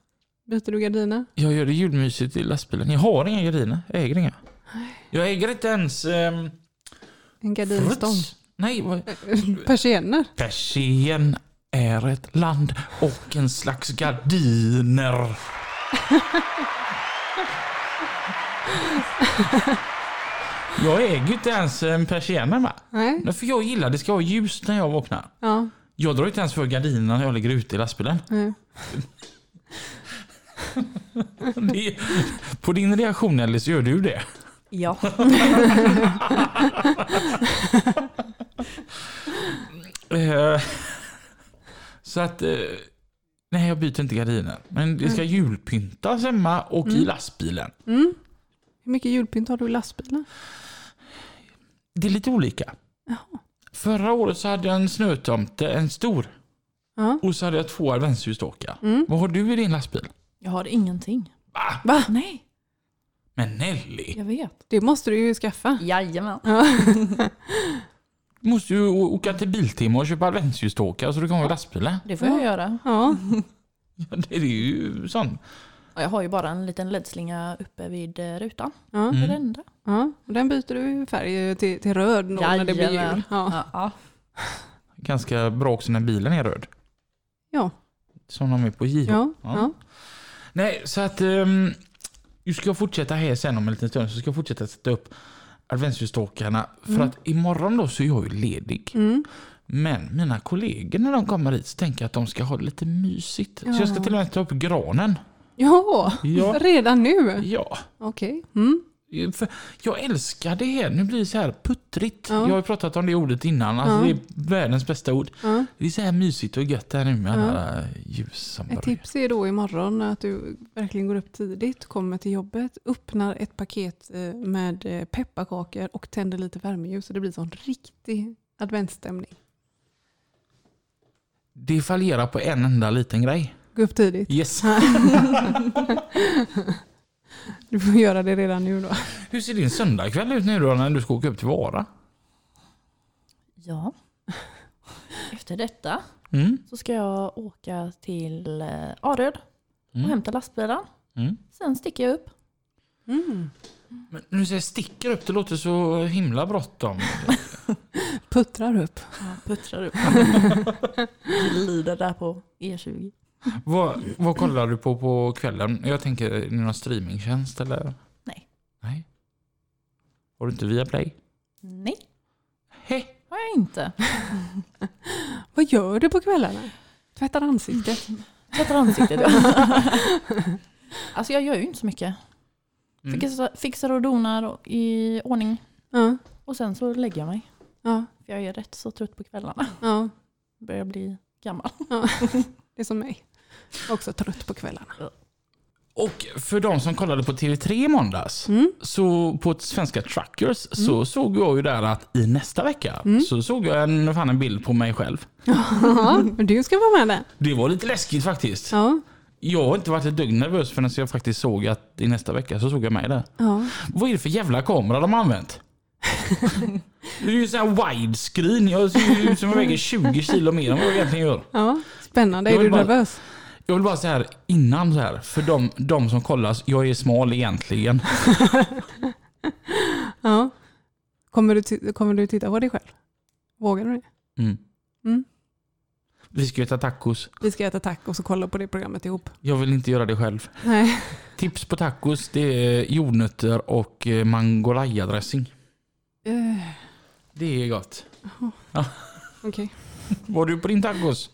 Byter du gardiner? Jag gör det julmysigt i lastbilen. Jag har inga gardiner. Jag äger inga. Jag äger inte ens... Um, En gardinstång? Nej, vad- Persienner? Persien är ett land och en slags gardiner. *laughs* Jag äger ju inte ens en persienner med. Nej. För jag gillar det ska vara ljust när jag vaknar. Ja. Jag drar inte ens för gardinerna när jag ligger ute i lastbilen. Nej. *laughs* Det på din reaktion Ellie så gör du det. Ja. *laughs* Eh, Så att... eh, Nej, jag byter inte gardiner. Men det ska julpyntas hemma och i lastbilen. Mm. Hur mycket julpynt har du i lastbilen? Det är lite olika. Jaha. Förra året så hade jag en snötomte, en stor. Ja. Och så hade jag två adventsljusstakar. Mm. Vad har du i din lastbil? Jag har ingenting. Va? Va? Nej, Men Nelly, jag vet. Det måste du ju skaffa. Jajamän. Ja. du *laughs* måste ju å- åka till Biltema och köpa adventsljusstakar så du kan ha lastbilen. Det får jag göra. ja. *laughs* Ja, det är ju sånt. Och jag har ju bara en liten LED-slinga uppe vid eh, rutan. Ja. Det är Mm. det enda. ja. Och den byter du färg till, till röd då när det blir jul. Ja. Ja. Ja. Ganska bra också när bilen är röd. Ja. Som de är på JH. Ja. Ja. Ja. Nej, så att um, du ska fortsätta här sen om en liten stund så ska jag fortsätta sätta upp adventsljusstakarna. För att imorgon då så är jag ju ledig. Mm. Men mina kollegor när de kommer hit så tänker jag att de ska ha det lite mysigt. Så jag ska Ja. till och med ta upp granen. Ja, Ja. redan nu? Ja. Okej. Mm. För jag älskar det här. Nu blir det så här puttrigt. Ja. Jag har pratat om det ordet innan. Alltså Ja. Det är världens bästa ord. Ja. Det är så här mysigt och gött här nu med alla ljus som Ett tips är då imorgon att du verkligen går upp tidigt, kommer till jobbet, öppnar ett paket eh, med eh, pepparkakor och tänder lite värmeljus så det blir sån riktig adventsstämning. Det fallerar på en enda liten grej. Gå upp tidigt. Yes. *laughs* *laughs* Du får göra det redan nu då. Hur ser din söndagkväll ut nu då när du ska åka upp till Vara? Ja. Efter detta Mm. så ska jag åka till eh, Aröd och Mm. hämta lastbilen. Mm. Sen sticker jag upp. Mm. Men när du säger sticker upp, det låter så himla bråttom. *laughs* Puttrar upp. Puttrar upp. Glider där på E E20. Vad, vad kollar du på på kvällen? Jag tänker, är det någon streamingtjänst eller? Nej. Nej. Har du inte via Play? Nej, Hej. har jag inte. *laughs* Vad gör du på kvällarna? Tvättar ansiktet? Tvättar ansiktet. ja. *laughs* alltså jag gör ju inte så mycket. Mm. Fixar, fixar och donar i ordning. Ja. Och sen så lägger jag mig. Ja. För jag är rätt så trött på kvällarna. ja. Börjar bli gammal. ja. *laughs* Det är som mig. Också trött på kvällarna. Och för de som kollade på TV3 i måndags, Mm. så på svenska Truckers, så såg jag ju där att i nästa vecka Mm. så såg jag en, fan en bild på mig själv. *laughs* Ja, men du ska vara med där. Det var lite läskigt faktiskt. Ja. Jag har inte varit ett dugg nervös förrän jag faktiskt såg att i nästa vecka så såg jag mig där. Ja. Vad är det för jävla kamera de har använt? *laughs* det är ju sån här widescreen. Jag ser ut som jag väger 20 kilo mer än vad jag egentligen gör. ja. Spännande. Är du bara- nervös? Jag vill bara säga här innan så här, för de, de som kollar, jag är smal egentligen. *laughs* Ja. Kommer du, kommer du titta på dig själv? Vågar du det? Mm. Mm. Vi ska äta tacos. Vi ska äta tacos och kolla på det programmet ihop. Jag vill inte göra det själv. Nej. *laughs* Tips på tacos, det är jordnötter och eh, mangolaya-dressing. Uh, Det är gott. Okej. *laughs* Var du på din tacos?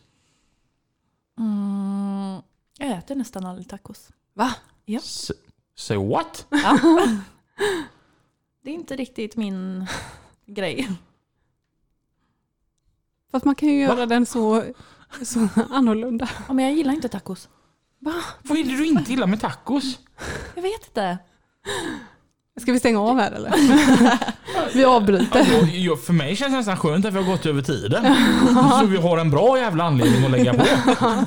Mm, jag äter nästan aldrig tacos. Va? Ja. S- Say what? *laughs* Det är inte riktigt min *laughs* grej. Fast man kan ju göra den så, så annorlunda. Ja, men jag gillar inte tacos. Vad är det du inte gillar med tacos? Jag vet inte. Ska vi stänga av här eller? *laughs* Vi avbryter. Jag, jag, för mig känns det nästan skönt att vi har gått över tiden. Så vi har en bra jävla anledning att lägga på. *laughs*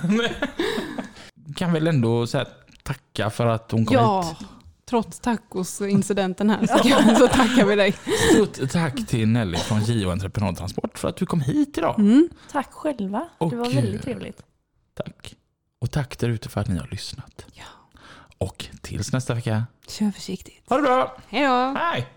kan väl ändå säga tacka för att hon kom Ja, hit. trots tacosincidenten här så, så tackar vi dig. Stort tack till Nelly från JO Entreprenadtransport för att du kom hit idag. Mm. Tack själva. Det var eh, väldigt trevligt. Tack. Och tack där ute för att ni har lyssnat. Ja. Och tills nästa vecka. Kör försiktigt. Ha det bra. Hej då. Hej.